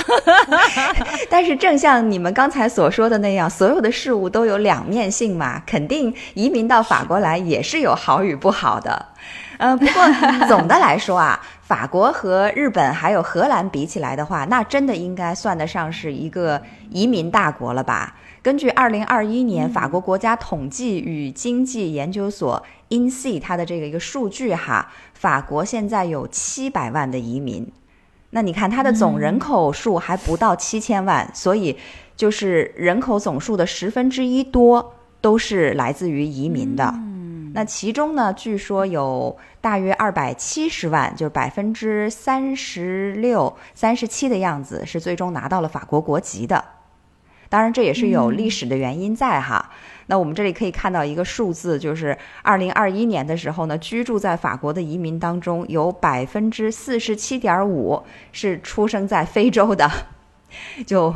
但是正像你们刚才所说的那样，所有的事物都有两面性嘛，肯定移民到法国来也是有好与不好的。呃，不过 总的来说啊，法国和日本还有荷兰比起来的话，那真的应该算得上是一个移民大国了吧？根据二零二一年法国国家统计与经济研究所 INSEE 它的这个一个数据哈，法国现在有七百万的移民。那你看它的总人口数还不到七千万，所以就是人口总数的十分之一多都是来自于移民的。那其中呢，据说有大约二百七十万，就是百分之三十六、三十七的样子，是最终拿到了法国国籍的。当然，这也是有历史的原因在哈。那我们这里可以看到一个数字，就是二零二一年的时候呢，居住在法国的移民当中，有百分之四十七点五是出生在非洲的。就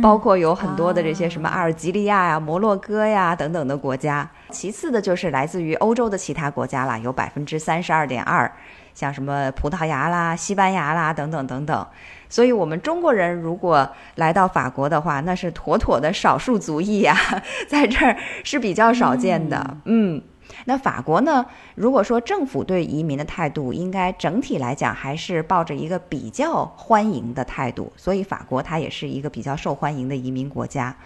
包括有很多的这些什么阿尔及利亚呀、摩洛哥呀等等的国家。其次的就是来自于欧洲的其他国家啦，有百分之三十二点二，像什么葡萄牙啦、西班牙啦等等等等。所以，我们中国人如果来到法国的话，那是妥妥的少数族裔呀，在这儿是比较少见的。嗯。那法国呢？如果说政府对移民的态度，应该整体来讲还是抱着一个比较欢迎的态度，所以法国它也是一个比较受欢迎的移民国家。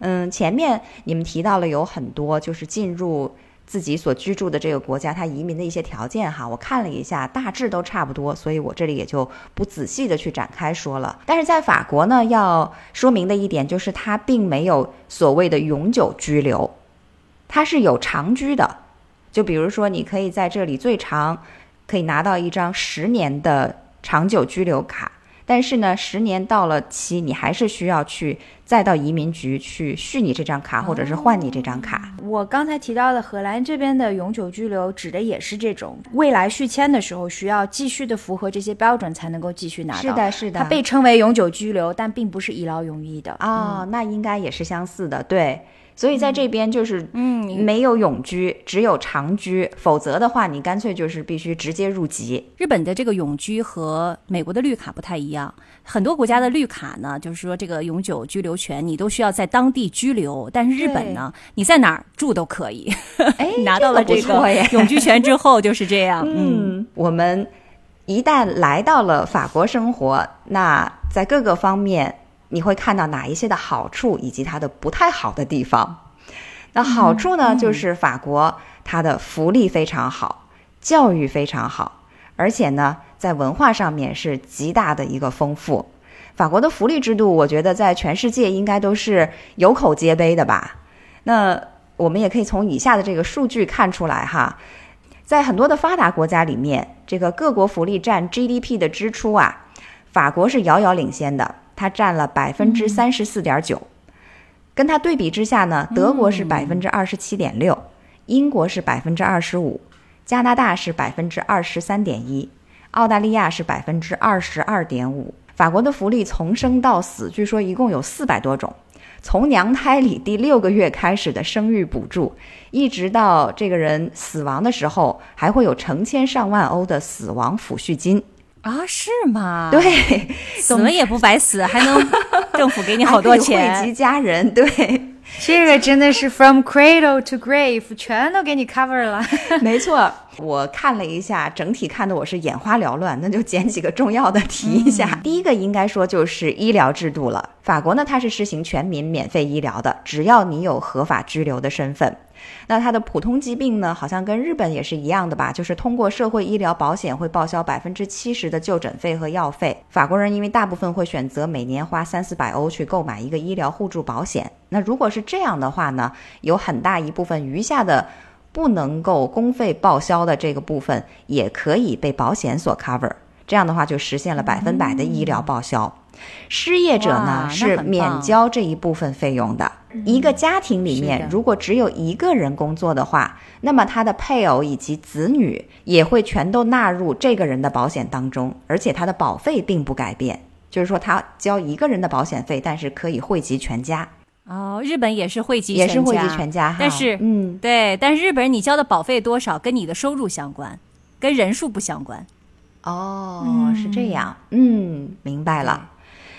嗯，前面你们提到了有很多就是进入自己所居住的这个国家，它移民的一些条件哈，我看了一下，大致都差不多，所以我这里也就不仔细的去展开说了。但是在法国呢，要说明的一点就是，它并没有所谓的永久居留，它是有长居的。就比如说，你可以在这里最长可以拿到一张十年的长久居留卡，但是呢，十年到了期，你还是需要去再到移民局去续你这张卡，或者是换你这张卡。我刚才提到的荷兰这边的永久居留，指的也是这种，未来续签的时候需要继续的符合这些标准才能够继续拿到。是的，是的，它被称为永久居留，但并不是一劳永逸的啊。那应该也是相似的，对。所以在这边就是，嗯，没有永居，只有长居，否则的话，你干脆就是必须直接入籍。日本的这个永居和美国的绿卡不太一样，很多国家的绿卡呢，就是说这个永久居留权你都需要在当地居留，但是日本呢，你在哪儿住都可以。哎，拿到了这个永居权之后就是这样。嗯，我们一旦来到了法国生活，那在各个方面。你会看到哪一些的好处，以及它的不太好的地方？那好处呢，就是法国它的福利非常好，教育非常好，而且呢，在文化上面是极大的一个丰富。法国的福利制度，我觉得在全世界应该都是有口皆碑的吧？那我们也可以从以下的这个数据看出来哈，在很多的发达国家里面，这个各国福利占 GDP 的支出啊，法国是遥遥领先的。它占了百分之三十四点九，跟它对比之下呢，德国是百分之二十七点六，英国是百分之二十五，加拿大是百分之二十三点一，澳大利亚是百分之二十二点五。法国的福利从生到死，据说一共有四百多种，从娘胎里第六个月开始的生育补助，一直到这个人死亡的时候，还会有成千上万欧的死亡抚恤金。啊，是吗？对，死了也不白死，还能政府给你好多钱，惠及家人。对，这个真的是 from cradle to grave，全都给你 cover 了。没错，我看了一下，整体看的我是眼花缭乱，那就捡几个重要的提一下。第一个应该说就是医疗制度了。法国呢，它是实行全民免费医疗的，只要你有合法居留的身份。那它的普通疾病呢，好像跟日本也是一样的吧？就是通过社会医疗保险会报销百分之七十的就诊费和药费。法国人因为大部分会选择每年花三四百欧去购买一个医疗互助保险。那如果是这样的话呢，有很大一部分余下的不能够公费报销的这个部分，也可以被保险所 cover。这样的话就实现了百分百的医疗报销。失业者呢是免交这一部分费用的。一个家庭里面，如果只有一个人工作的话，那么他的配偶以及子女也会全都纳入这个人的保险当中，而且他的保费并不改变，就是说他交一个人的保险费，但是可以惠及全家。哦，日本也是惠及也是惠及全家，但是嗯，对，但是日本人你交的保费多少跟你的收入相关，跟人数不相关。哦，是这样，嗯，明白了。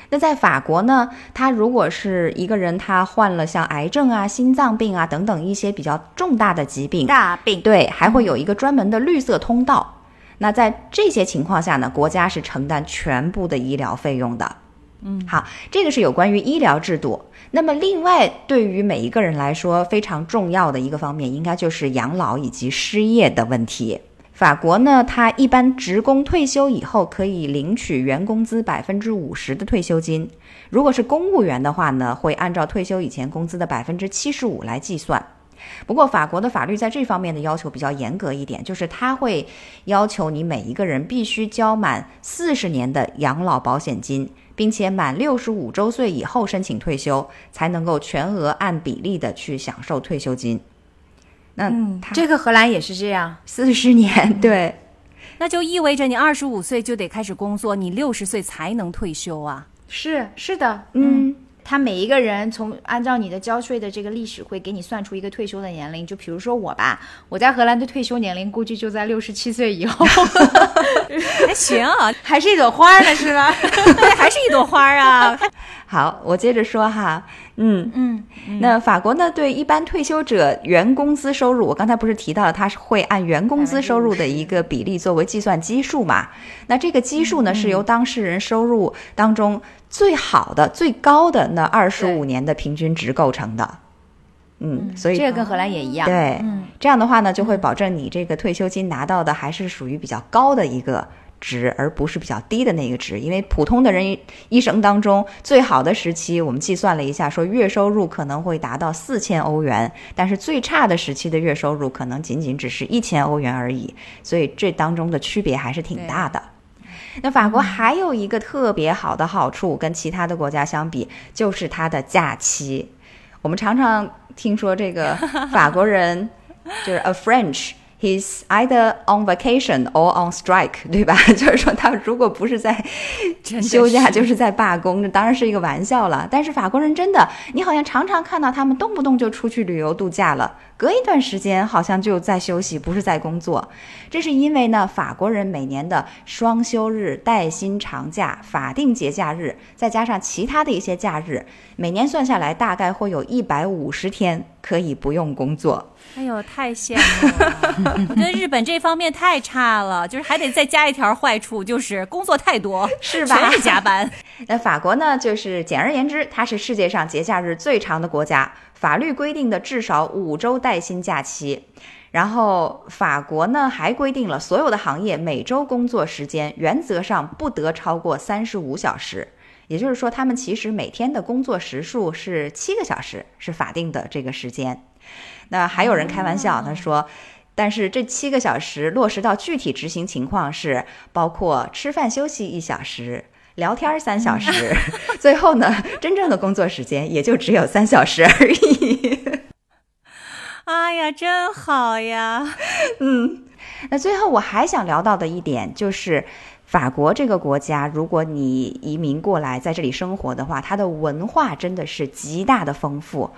那在法国呢？他如果是一个人，他患了像癌症啊、心脏病啊等等一些比较重大的疾病，大病对，还会有一个专门的绿色通道。那在这些情况下呢，国家是承担全部的医疗费用的。嗯，好，这个是有关于医疗制度。那么另外，对于每一个人来说非常重要的一个方面，应该就是养老以及失业的问题。法国呢，它一般职工退休以后可以领取原工资百分之五十的退休金。如果是公务员的话呢，会按照退休以前工资的百分之七十五来计算。不过，法国的法律在这方面的要求比较严格一点，就是它会要求你每一个人必须交满四十年的养老保险金，并且满六十五周岁以后申请退休，才能够全额按比例的去享受退休金。那这个荷兰也是这样，四十年对，那就意味着你二十五岁就得开始工作，你六十岁才能退休啊。是是的，嗯，他每一个人从按照你的交税的这个历史，会给你算出一个退休的年龄。就比如说我吧，我在荷兰的退休年龄估计就在六十七岁以后，还行啊，还是一朵花呢，是吧？对，还是一朵花啊。好，我接着说哈，嗯嗯，那法国呢，对一般退休者原工资收入，我刚才不是提到了，它是会按原工资收入的一个比例作为计算基数嘛？那这个基数呢，是由当事人收入当中最好的、最高的那二十五年的平均值构成的。嗯，所以这个跟荷兰也一样。对，嗯这样的话呢，就会保证你这个退休金拿到的还是属于比较高的一个值，而不是比较低的那个值。因为普通的人一生当中最好的时期，我们计算了一下，说月收入可能会达到四千欧元，但是最差的时期的月收入可能仅仅只是一千欧元而已。所以这当中的区别还是挺大的。那法国还有一个特别好的好处，跟其他的国家相比，就是它的假期。我们常常听说这个法国人就是 a French。He's either on vacation or on strike，对吧？就是说，他如果不是在休假，就是在罢工，这当然是一个玩笑了。但是法国人真的，你好像常常看到他们动不动就出去旅游度假了，隔一段时间好像就在休息，不是在工作。这是因为呢，法国人每年的双休日、带薪长假、法定节假日，再加上其他的一些假日，每年算下来大概会有一百五十天可以不用工作。哎呦，太羡慕了！我觉得日本这方面太差了，就是还得再加一条坏处，就是工作太多，是吧全是加班。那法国呢，就是简而言之，它是世界上节假日最长的国家，法律规定的至少五周带薪假期。然后法国呢还规定了所有的行业每周工作时间原则上不得超过三十五小时，也就是说，他们其实每天的工作时数是七个小时，是法定的这个时间。那还有人开玩笑，他说。但是这七个小时落实到具体执行情况是，包括吃饭休息一小时，聊天三小时，最后呢，真正的工作时间也就只有三小时而已。哎呀，真好呀！嗯那最后我还想聊到的一点就是，法国这个国家，如果你移民过来在这里生活的话，它的文化真的是极大的丰富。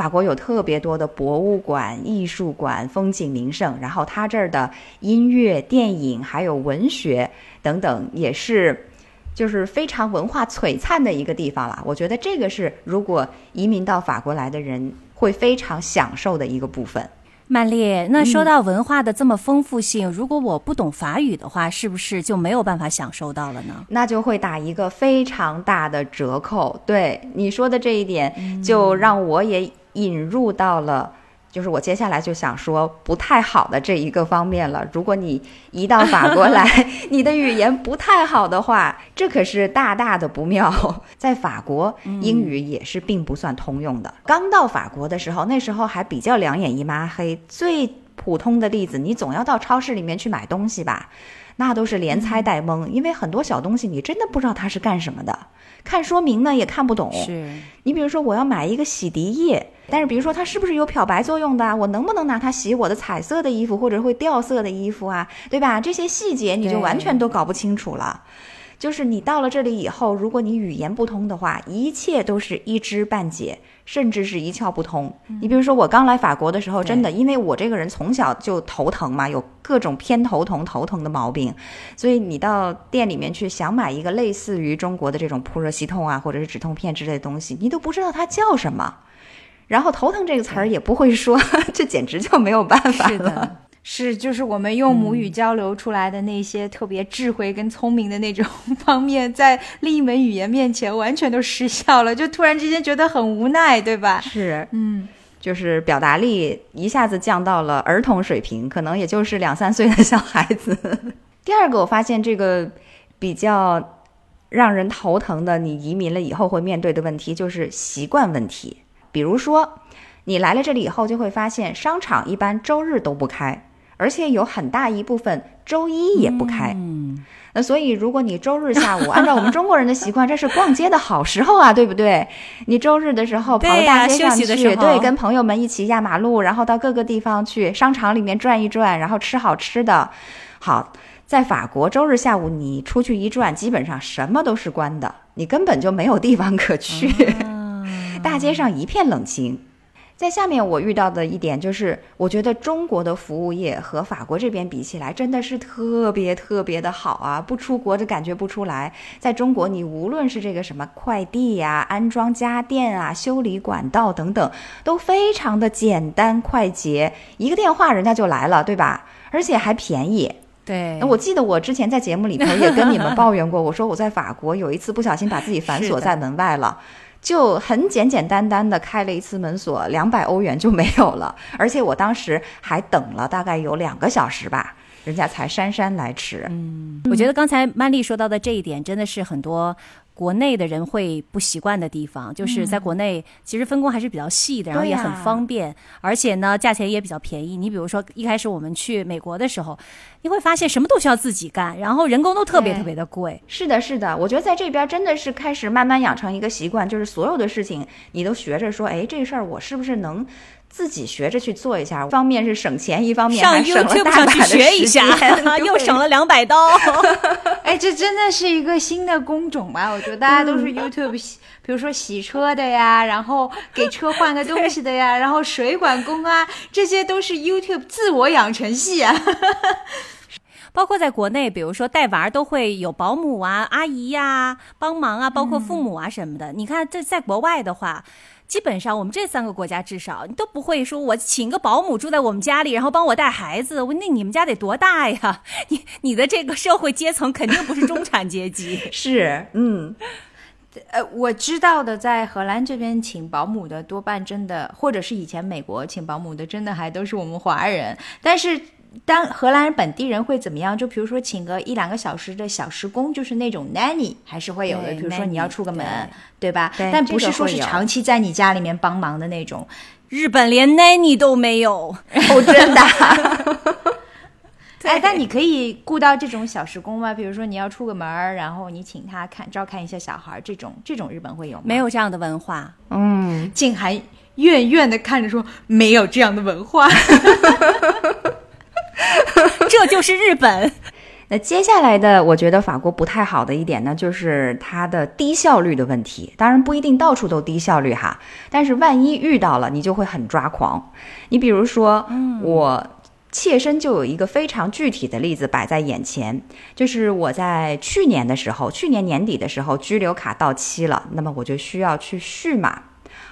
法国有特别多的博物馆、艺术馆，风景名胜。然后它这儿的音乐、电影还有文学等等，也是就是非常文化璀璨的一个地方了。我觉得这个是如果移民到法国来的人会非常享受的一个部分。曼丽，那说到文化的这么丰富性，如果我不懂法语的话，是不是就没有办法享受到了呢？那就会打一个非常大的折扣。对你说的这一点，就让我也引入到了，就是我接下来就想说不太好的这一个方面了。如果你移到法国来，你的语言不太好的话，这可是大大的不妙。在法国，英语也是并不算通用的。刚到法国的时候，那时候还比较两眼一抹黑。最普通的例子，你总要到超市里面去买东西吧？那都是连猜带蒙，因为很多小东西你真的不知道它是干什么的，看说明呢也看不懂。是，你比如说，我要买一个洗涤液，但是比如说它是不是有漂白作用的啊？我能不能拿它洗我的彩色的衣服或者会掉色的衣服啊？对吧？这些细节你就完全都搞不清楚了。就是你到了这里以后，如果你语言不通的话，一切都是一知半解，甚至是一窍不通。你比如说，我刚来法国的时候，真的，因为我这个人从小就头疼嘛，有各种偏头疼、头疼的毛病，所以你到店里面去想买一个类似于中国的这种扑热息痛啊，或者是止痛片之类的东西，你都不知道它叫什么。然后头疼这个词儿也不会说，这简直就没有办法了。是就是我们用母语交流出来的那些特别智慧跟聪明的那种 方面，在另一门语言面前完全都失效了，就突然之间觉得很无奈，对吧？是，嗯，就是表达力一下子降到了儿童水平，可能也就是两三岁的小孩子。第二个，我发现这个比较让人头疼的，你移民了以后会面对的问题就是习惯问题。比如说，你来了这里以后，就会发现商场一般周日都不开，而且有很大一部分周一也不开。嗯，那所以，如果你周日下午，按照我们中国人的习惯，这是逛街的好时候啊，对不对？你周日的时候跑到大街上去，对，跟朋友们一起压马路，然后到各个地方去商场里面转一转，然后吃好吃的。好，在法国，周日下午你出去一转，基本上什么都是关的，你根本就没有地方可去，大街上一片冷清。在下面我遇到的一点就是，我觉得中国的服务业和法国这边比起来，真的是特别特别的好啊！不出国就感觉不出来。在中国，你无论是这个什么快递呀、安装家电啊、修理管道等等，都非常的简单快捷，一个电话人家就来了，对吧？而且还便宜。对，我记得我之前在节目里头也跟你们抱怨过，我说我在法国有一次不小心把自己 反锁在门外了。就很简简单单的开了一次门锁，两百欧元就没有了，而且我当时还等了大概有两个小时吧，人家才姗姗来迟。嗯，我觉得刚才曼丽说到的这一点真的是很多。国内的人会不习惯的地方，就是在国内其实分工还是比较细的，然后也很方便，而且呢价钱也比较便宜。你比如说一开始我们去美国的时候，你会发现什么都需要自己干，然后人工都特别特别的贵。是的，是的，我觉得在这边真的是开始慢慢养成一个习惯，就是所有的事情你都学着说，哎，这事儿我是不是能。自己学着去做一下，一方面是省钱，一方面还省了大把的时间，又省了两百刀。哎，这真的是一个新的工种吧？我觉得大家都是 YouTube，比如说洗车的呀，然后给车换个东西的呀，然后水管工啊，这些都是 YouTube 自我养成系啊。包括在国内，比如说带娃都会有保姆啊、阿姨呀帮忙啊，包括父母啊什么的。你看，这在国外的话。基本上，我们这三个国家至少你都不会说，我请个保姆住在我们家里，然后帮我带孩子。我那你们家得多大呀？你你的这个社会阶层肯定不是中产阶级。是，嗯，呃，我知道的，在荷兰这边请保姆的多半真的，或者是以前美国请保姆的，真的还都是我们华人，但是。当荷兰人本地人会怎么样？就比如说请个一两个小时的小时工，就是那种 nanny，还是会有的。比如说你要出个门，对吧？但不是说是长期在你家里面帮忙的那种。日本连 nanny 都没有，哦，真的。哎，但你可以雇到这种小时工吗？比如说你要出个门儿，然后你请他看照看一下小孩，这种这种日本会有吗？没有这样的文化。嗯，静涵怨怨的看着说，没有这样的文化。这就是日本。那接下来的，我觉得法国不太好的一点呢，就是它的低效率的问题。当然不一定到处都低效率哈，但是万一遇到了，你就会很抓狂。你比如说，我切身就有一个非常具体的例子摆在眼前，就是我在去年的时候，去年年底的时候，居留卡到期了，那么我就需要去续码。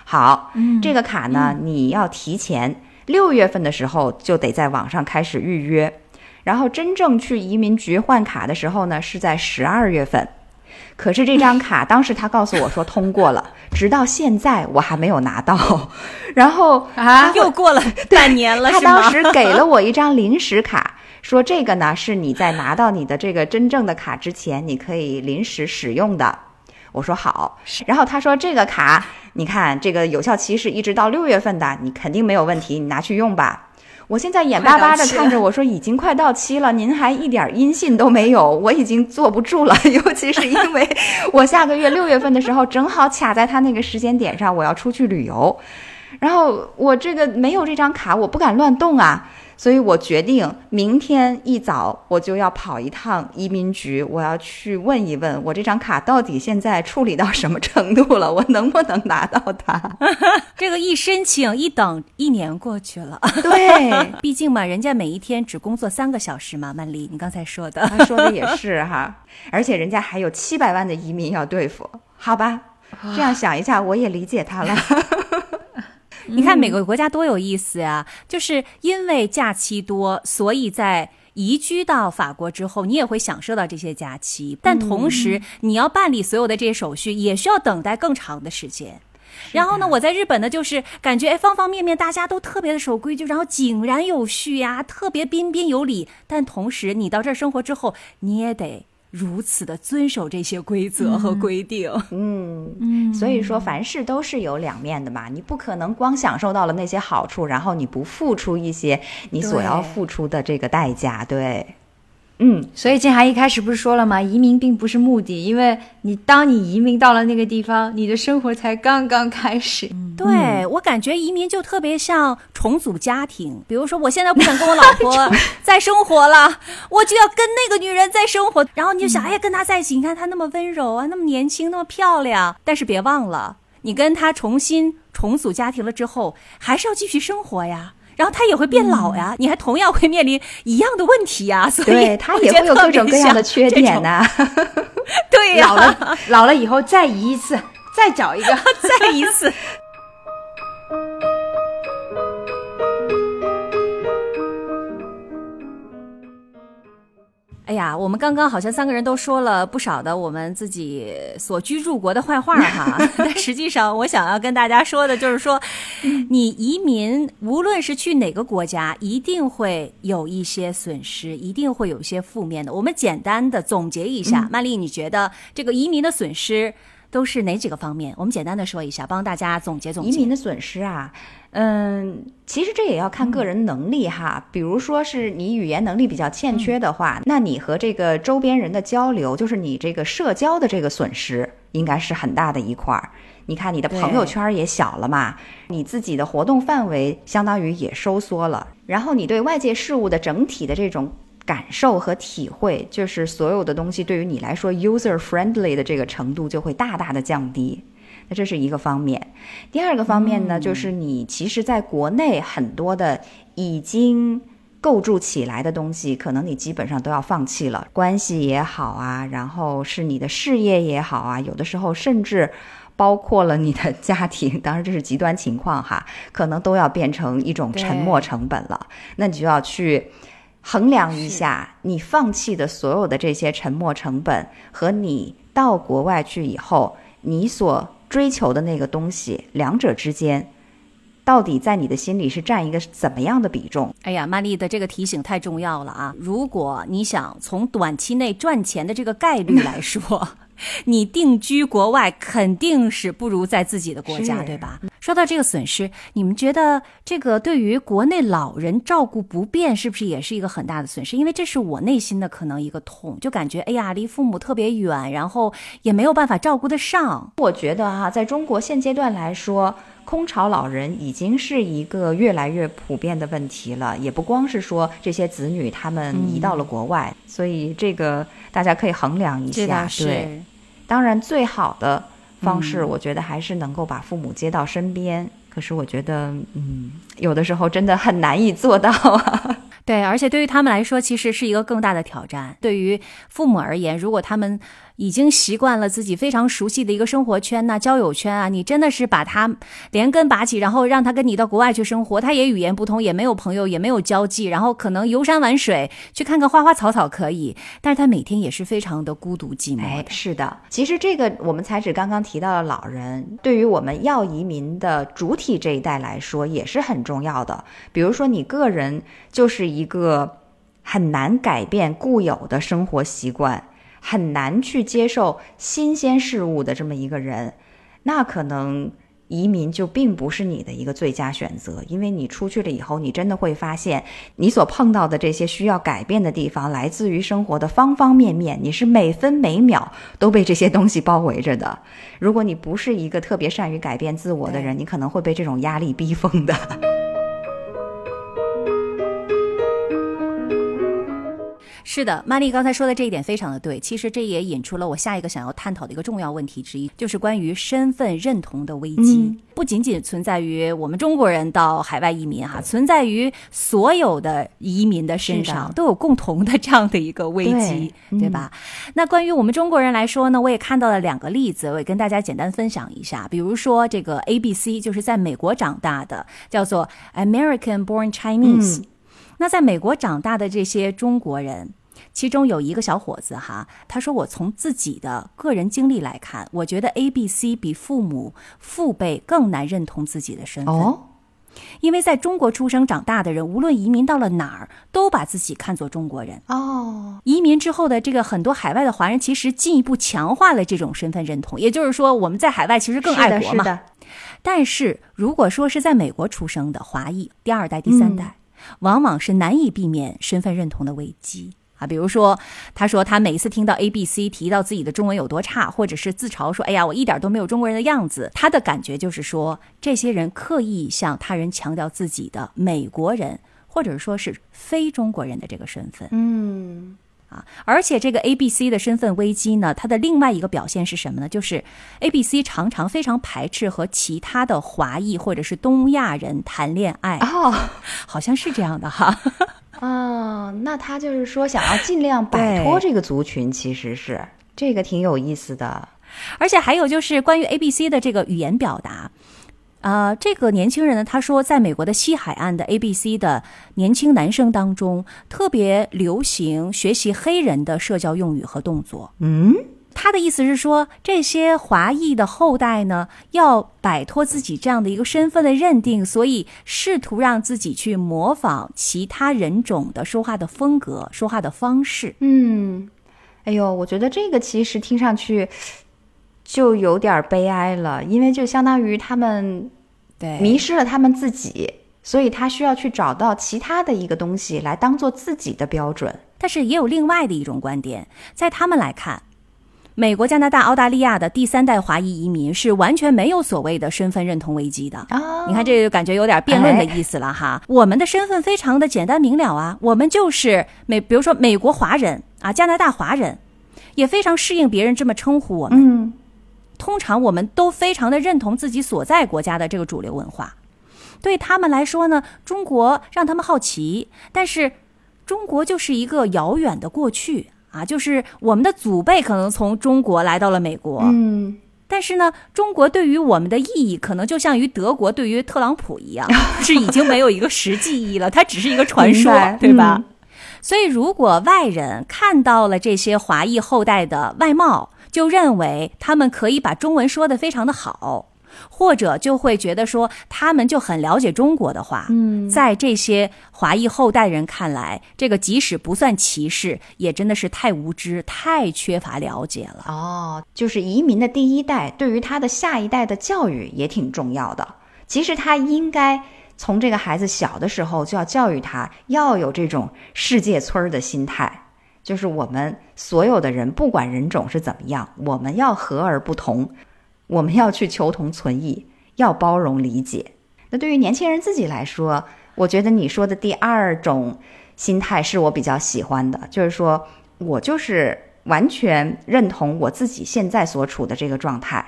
好，这个卡呢，你要提前。六月份的时候就得在网上开始预约，然后真正去移民局换卡的时候呢，是在十二月份。可是这张卡当时他告诉我说通过了，直到现在我还没有拿到。然后啊，又过了 半年了，他当时给了我一张临时卡，说这个呢是你在拿到你的这个真正的卡之前，你可以临时使用的。我说好，然后他说这个卡，你看这个有效期是一直到六月份的，你肯定没有问题，你拿去用吧。我现在眼巴巴的看着我说已经快到期了，您还一点音信都没有，我已经坐不住了。尤其是因为我下个月六月份的时候正好卡在他那个时间点上，我要出去旅游，然后我这个没有这张卡，我不敢乱动啊。所以我决定明天一早我就要跑一趟移民局，我要去问一问，我这张卡到底现在处理到什么程度了，我能不能拿到它？这个一申请一等，一年过去了。对，毕竟嘛，人家每一天只工作三个小时嘛。曼丽，你刚才说的，他说的也是哈，而且人家还有七百万的移民要对付，好吧？这样想一下，我也理解他了。你看每个国家多有意思呀！就是因为假期多，所以在移居到法国之后，你也会享受到这些假期。但同时，你要办理所有的这些手续，也需要等待更长的时间。然后呢，我在日本呢，就是感觉哎，方方面面大家都特别的守规矩，然后井然有序呀，特别彬彬有礼。但同时，你到这儿生活之后，你也得。如此的遵守这些规则和规定，嗯嗯，所以说凡事都是有两面的嘛，你不可能光享受到了那些好处，然后你不付出一些你所要付出的这个代价，对，嗯，所以静涵一开始不是说了吗？移民并不是目的，因为你当你移民到了那个地方，你的生活才刚刚开始。对、我感觉移民就特别像重组家庭，比如说我现在不想跟我老婆 再生活了，我就要跟那个女人再生活，然后你就想，哎呀，跟她在一起，你看她那么温柔啊，那么年轻，那么漂亮，但是别忘了，你跟她重新重组家庭了之后，还是要继续生活呀。然后他也会变老呀，你还同样会面临一样的问题呀，所以他也会有各种各样的缺点呢、呐、对呀，老了老了以后再移一次，再找一个。再一次。哎呀，我们刚刚好像三个人都说了不少的我们自己所居住国的坏话哈，但实际上我想要跟大家说的就是说，你移民无论是去哪个国家，一定会有一些损失，一定会有一些负面的。我们简单的总结一下，曼丽，你觉得这个移民的损失？都是哪几个方面？我们简单的说一下，帮大家总结总结。移民的损失啊，嗯，其实这也要看个人能力哈。比如说是你语言能力比较欠缺的话，那你和这个周边人的交流，就是你这个社交的这个损失，应该是很大的一块儿。你看你的朋友圈也小了嘛，你自己的活动范围相当于也收缩了，然后你对外界事物的整体的这种。感受和体会，就是所有的东西对于你来说 user friendly 的这个程度就会大大的降低。那这是一个方面。第二个方面呢，就是你其实在国内很多的已经构筑起来的东西，可能你基本上都要放弃了，关系也好啊，然后是你的事业也好啊，有的时候甚至包括了你的家庭，当然这是极端情况哈，可能都要变成一种沉没成本了。那你就要去。衡量一下你放弃的所有的这些沉没成本和你到国外去以后你所追求的那个东西，两者之间到底在你的心里是占一个怎么样的比重？哎呀，曼丽的这个提醒太重要了啊！如果你想从短期内赚钱的这个概率来说，你定居国外肯定是不如在自己的国家，对吧？说到这个损失，你们觉得这个对于国内老人照顾不便，是不是也是一个很大的损失？因为这是我内心的可能一个痛，就感觉哎呀，离父母特别远，然后也没有办法照顾得上。我觉得哈、啊，在中国现阶段来说，空巢老人已经是一个越来越普遍的问题了，也不光是说这些子女他们移到了国外，嗯、所以这个大家可以衡量一下。对，当然最好的。方式，我觉得还是能够把父母接到身边。嗯、可是我觉得，嗯，有的时候真的很难以做到啊。对，而且对于他们来说，其实是一个更大的挑战。对于父母而言，如果他们已经习惯了自己非常熟悉的一个生活圈呐、啊、交友圈啊，你真的是把他连根拔起，然后让他跟你到国外去生活，他也语言不通，也没有朋友，也没有交际，然后可能游山玩水，去看看花花草草可以，但是他每天也是非常的孤独寂寞。哎，是的，其实这个我们才只刚刚提到了老人，对于我们要移民的主体这一代来说也是很重要的。比如说你个人就是一一个很难改变固有的生活习惯。很难去接受新鲜事物的这么一个人，那可能移民就并不是你的一个最佳选择，因为你出去了以后，你真的会发现你所碰到的这些需要改变的地方，来自于生活的方方面面，你是每分每秒都被这些东西包围着的。如果你不是一个特别善于改变自我的人，你可能会被这种压力逼疯的。是的，曼丽刚才说的这一点非常的对。其实这也引出了我下一个想要探讨的一个重要问题之一，就是关于身份认同的危机。嗯、不仅仅存在于我们中国人到海外移民哈，存在于所有的移民的身上，都有共同的这样的一个危机，对,对吧？嗯、那关于我们中国人来说呢，我也看到了两个例子，我也跟大家简单分享一下。比如说这个 A B C，就是在美国长大的，叫做 American Born Chinese、嗯。那在美国长大的这些中国人。其中有一个小伙子哈，他说：“我从自己的个人经历来看，我觉得 A、B、C 比父母父辈更难认同自己的身份。哦，因为在中国出生长大的人，无论移民到了哪儿，都把自己看作中国人。哦，移民之后的这个很多海外的华人，其实进一步强化了这种身份认同。也就是说，我们在海外其实更爱国嘛。但是如果说是在美国出生的华裔，第二代、第三代，嗯、往往是难以避免身份认同的危機。”啊，比如说，他说他每一次听到 A、B、C 提到自己的中文有多差，或者是自嘲说：“哎呀，我一点都没有中国人的样子。”他的感觉就是说，这些人刻意向他人强调自己的美国人，或者说是非中国人的这个身份。嗯啊，而且这个 A、B、C 的身份危机呢，它的另外一个表现是什么呢？就是 A、B、C 常常非常排斥和其他的华裔或者是东亚人谈恋爱。哦好像是这样的哈。哦，那他就是说想要尽量摆脱这个族群，其实是这个挺有意思的。而且还有就是关于 A、B、C 的这个语言表达，呃，这个年轻人呢，他说，在美国的西海岸的 A、B、C 的年轻男生当中，特别流行学习黑人的社交用语和动作。嗯，他的意思是说，这些华裔的后代呢，要摆脱自己这样的一个身份的认定，所以试图让自己去模仿其他人种的说话的风格、说话的方式。嗯，哎呦，我觉得这个其实听上去就有点悲哀了，因为就相当于他们对迷失了他们自己，所以他需要去找到其他的一个东西来当做自己的标准。但是也有另外的一种观点，在他们来看，美国、加拿大、澳大利亚的第三代华裔移民是完全没有所谓的身份认同危机的。啊你看，这就感觉有点辩论的意思了哈。我们的身份非常的简单明了啊，我们就是美，比如说美国华人啊，加拿大华人，也非常适应别人这么称呼我们。嗯通常我们都非常的认同自己所在国家的这个主流文化。对他们来说呢，中国让他们好奇，但是中国就是一个遥远的过去啊，就是我们的祖辈可能从中国来到了美国，嗯，但是呢，中国对于我们的意义，可能就像于德国对于特朗普一样，是已经没有一个实际意义了，它只是一个传说，对吧？嗯所以，如果外人看到了这些华裔后代的外貌，就认为他们可以把中文说得非常的好，或者就会觉得说他们就很了解中国的话，嗯在这些华裔后代人看来，这个即使不算歧视，也真的是太无知、太缺乏了解了。哦，就是移民的第一代对于他的下一代的教育也挺重要的。其实他应该从这个孩子小的时候就要教育他，要有这种世界村儿的心态，就是我们所有的人，不管人种是怎么样，我们要和而不同，我们要去求同存异，要包容理解。那对于年轻人自己来说，我觉得你说的第二种心态是我比较喜欢的，就是说我就是完全认同我自己现在所处的这个状态，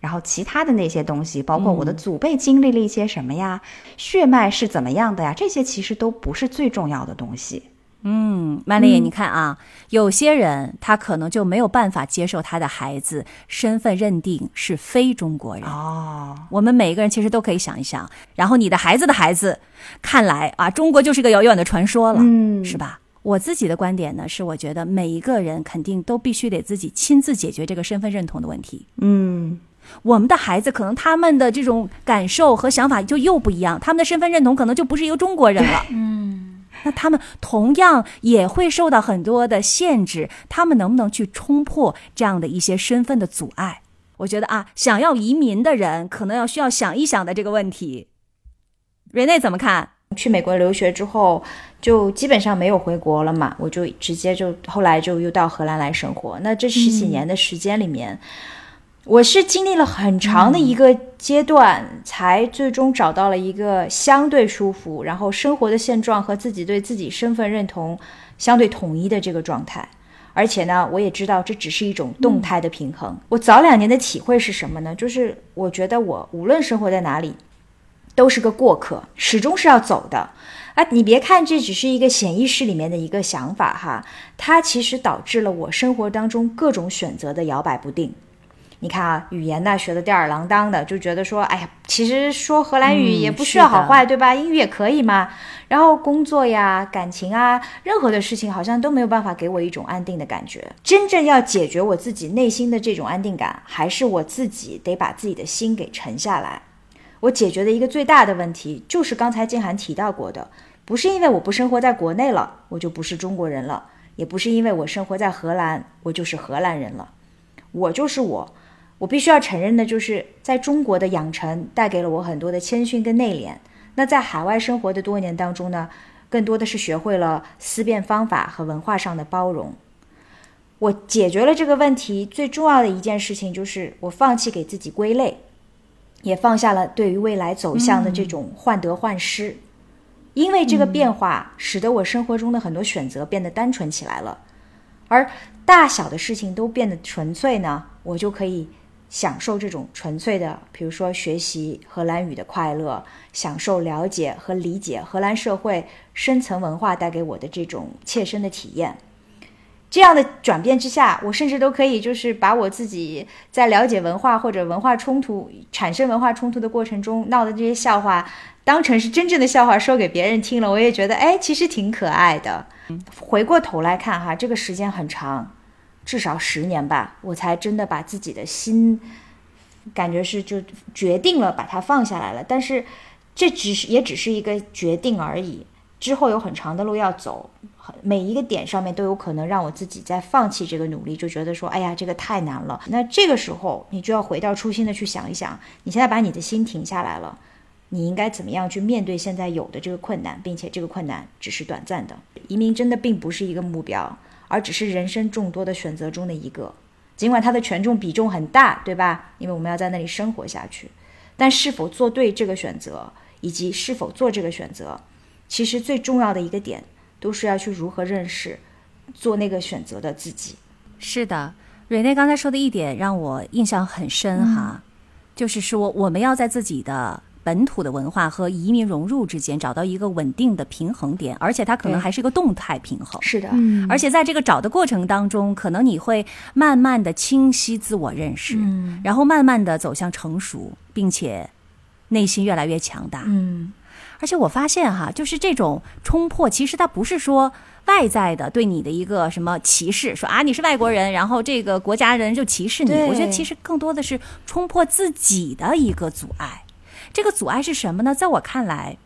然后其他的那些东西，包括我的祖辈经历了一些什么呀，血脉是怎么样的呀，这些其实都不是最重要的东西。嗯，曼丽，你看啊，有些人他可能就没有办法接受他的孩子身份认定是非中国人。哦，我们每一个人其实都可以想一想，然后你的孩子的孩子，看来啊，中国就是个遥远的传说了，嗯是吧？我自己的观点呢，是我觉得每一个人肯定都必须得自己亲自解决这个身份认同的问题。嗯，我们的孩子可能他们的这种感受和想法就又不一样，他们的身份认同可能就不是一个中国人了。嗯，那他们同样也会受到很多的限制，他们能不能去冲破这样的一些身份的阻碍？我觉得啊，想要移民的人可能要需要想一想的这个问题。瑞内怎么看？去美国留学之后，就基本上没有回国了嘛，我就直接就后来就又到荷兰来生活。那这十几年的时间里面，我是经历了很长的一个阶段，才最终找到了一个相对舒服，然后生活的现状和自己对自己身份认同相对统一的这个状态。而且呢，我也知道这只是一种动态的平衡。我早两年的体会是什么呢？就是我觉得我无论生活在哪里，都是个过客，始终是要走的。啊，你别看这只是一个潜意识里面的一个想法哈，它其实导致了我生活当中各种选择的摇摆不定。你看啊，语言呢学的吊儿郎当的，就觉得说，哎呀，其实说荷兰语嗯也不需要好坏，对吧？英语也可以嘛。然后工作呀、感情啊，任何的事情好像都没有办法给我一种安定的感觉。真正要解决我自己内心的这种安定感，还是我自己得把自己的心给沉下来。我解决的一个最大的问题，就是刚才静涵提到过的，不是因为我不生活在国内了，我就不是中国人了，也不是因为我生活在荷兰，我就是荷兰人了，我就是我。我必须要承认的就是，在中国的养成带给了我很多的谦逊跟内敛。那在海外生活的多年当中呢，更多的是学会了思辨方法和文化上的包容。我解决了这个问题最重要的一件事情，就是我放弃给自己归类，也放下了对于未来走向的这种患得患失。因为这个变化，使得我生活中的很多选择变得单纯起来了，而大小的事情都变得纯粹呢，我就可以享受这种纯粹的，比如说学习荷兰语的快乐，享受了解和理解荷兰社会深层文化带给我的这种切身的体验。这样的转变之下，我甚至都可以就是把我自己在了解文化或者文化冲突产生文化冲突的过程中闹的这些笑话，当成是真正的笑话说给别人听了，我也觉得哎，其实挺可爱的。回过头来看哈，这个时间很长，至少十年吧，我才真的把自己的心，感觉是就决定了把它放下来了。但是这只是也只是一个决定而已。之后有很长的路要走，每一个点上面都有可能让我自己在放弃这个努力，就觉得说，哎呀，这个太难了。那这个时候，你就要回到初心的去想一想，你现在把你的心停下来了，你应该怎么样去面对现在有的这个困难，并且这个困难只是短暂的。移民真的并不是一个目标，而只是人生众多的选择中的一个。尽管它的权重比重很大，对吧？因为我们要在那里生活下去，但是否做对这个选择，以及是否做这个选择？其实最重要的一个点，都是要去如何认识做那个选择的自己。是的，瑞内刚才说的一点让我印象很深哈，就是说我们要在自己的本土的文化和移民融入之间找到一个稳定的平衡点，而且它可能还是一个动态平衡。是的，嗯，而且在这个找的过程当中，可能你会慢慢的清晰自我认识，嗯，然后慢慢的走向成熟，并且内心越来越强大，嗯。而且我发现哈，就是这种冲破，其实它不是说外在的对你的一个什么歧视，说啊你是外国人，然后这个国家人就歧视你。我觉得其实更多的是冲破自己的一个阻碍。这个阻碍是什么呢？在我看来，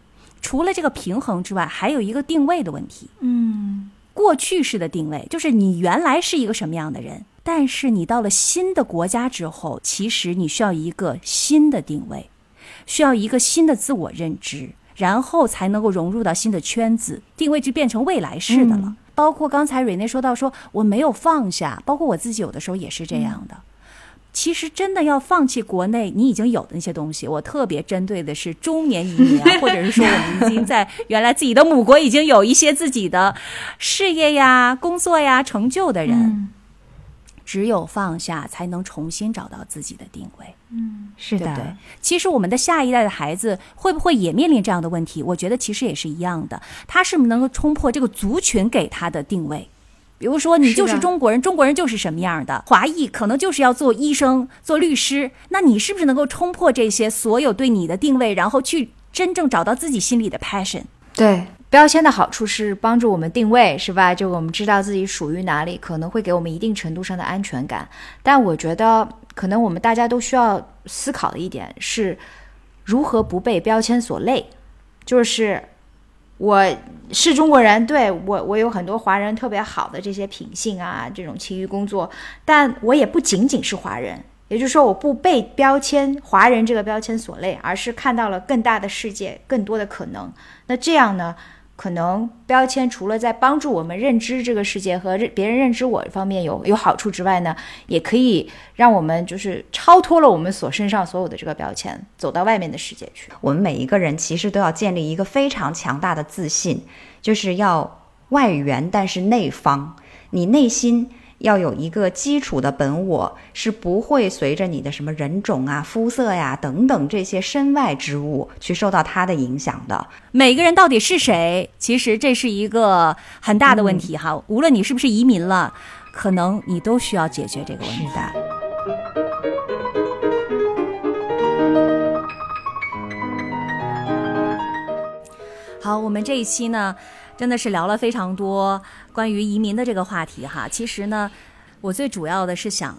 除了这个平衡之外，还有一个定位的问题。嗯，过去式的定位就是你原来是一个什么样的人，但是你到了新的国家之后，其实你需要一个新的定位，需要一个新的自我认知。然后才能够融入到新的圈子，定位就变成未来式的了。包括刚才瑞内说到，说我没有放下，包括我自己有的时候也是这样的。其实真的要放弃国内你已经有的那些东西，我特别针对的是中年移民啊，或者是说我们已经在原来自己的母国已经有一些自己的事业呀、工作呀、成就的人。只有放下，才能重新找到自己的定位。嗯，是的。对，其实我们的下一代的孩子会不会也面临这样的问题？我觉得其实也是一样的。他是不是能够冲破这个族群给他的定位？比如说，你就是中国人，中国人就是什么样的？华裔可能就是要做医生、做律师。那你是不是能够冲破这些所有对你的定位，然后去真正找到自己心里的 passion？对。标签的好处是帮助我们定位，是吧？就我们知道自己属于哪里，可能会给我们一定程度上的安全感。但我觉得，可能我们大家都需要思考的一点是，如何不被标签所累。就是我是中国人，对我我有很多华人特别好的这些品性啊，这种勤于工作，但我也不仅仅是华人。也就是说，我不被标签“华人”这个标签所累，而是看到了更大的世界，更多的可能。那这样呢？可能标签除了在帮助我们认知这个世界和认别人认知我方面有有好处之外呢，也可以让我们就是超脱了我们所身上所有的这个标签，走到外面的世界去。我们每一个人其实都要建立一个非常强大的自信，就是要外圆但是内方，你内心。要有一个基础的本我，是不会随着你的什么人种啊、肤色呀等等这些身外之物去受到它的影响的。每个人到底是谁？其实这是一个很大的问题哈。无论你是不是移民了，可能你都需要解决这个问题的。好，我们这一期呢。真的是聊了非常多关于移民的这个话题哈。其实呢，我最主要的是想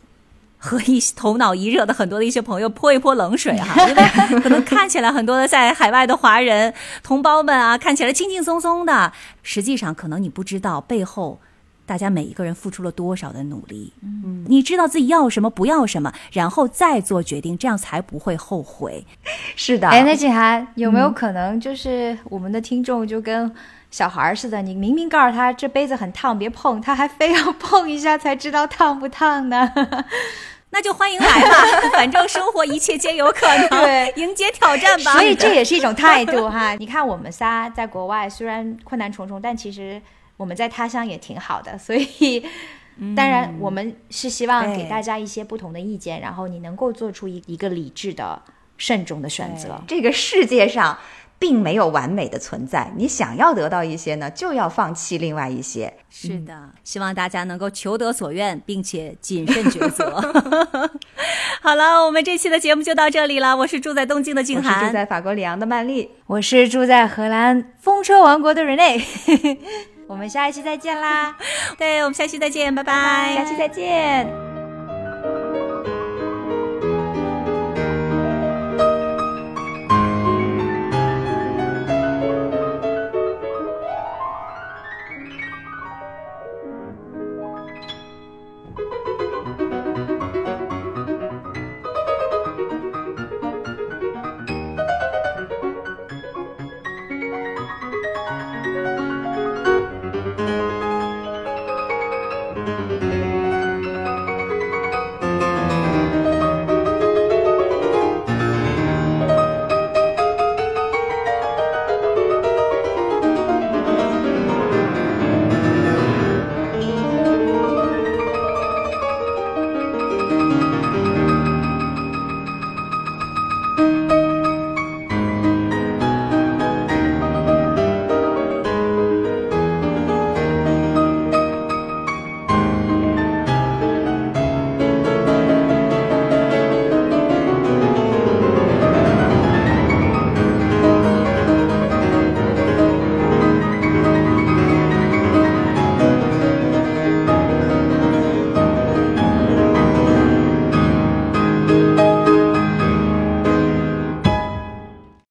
和一头脑一热的很多的一些朋友泼一泼冷水哈。因为可能看起来很多的在海外的华人同胞们啊，看起来轻轻松松的，实际上可能你不知道背后。大家每一个人付出了多少的努力。嗯，你知道自己要什么，不要什么，然后再做决定，这样才不会后悔。是的，哎，那景涵有没有可能就是我们的听众就跟小孩似的，你明明告诉他这杯子很烫，别碰，他还非要碰一下才知道烫不烫呢？那就欢迎来吧，反正生活一切皆有可能，对，迎接挑战吧。所以这也是一种态度哈。你看我们仨在国外虽然困难重重，但其实我们在他乡也挺好的。所以，当然我们是希望给大家一些不同的意见，然后你能够做出一一个理智的、慎重的选择。这个世界上。并没有完美的存在，你想要得到一些呢，就要放弃另外一些。是的，希望大家能够求得所愿，并且谨慎抉择。好了，我们这期的节目就到这里了。我是住在东京的静涵，我是住在法国里昂的曼丽，我是住在荷兰风车王国的 Rene。我们下一期再见啦！对，我们下期再见，拜拜，下期再见。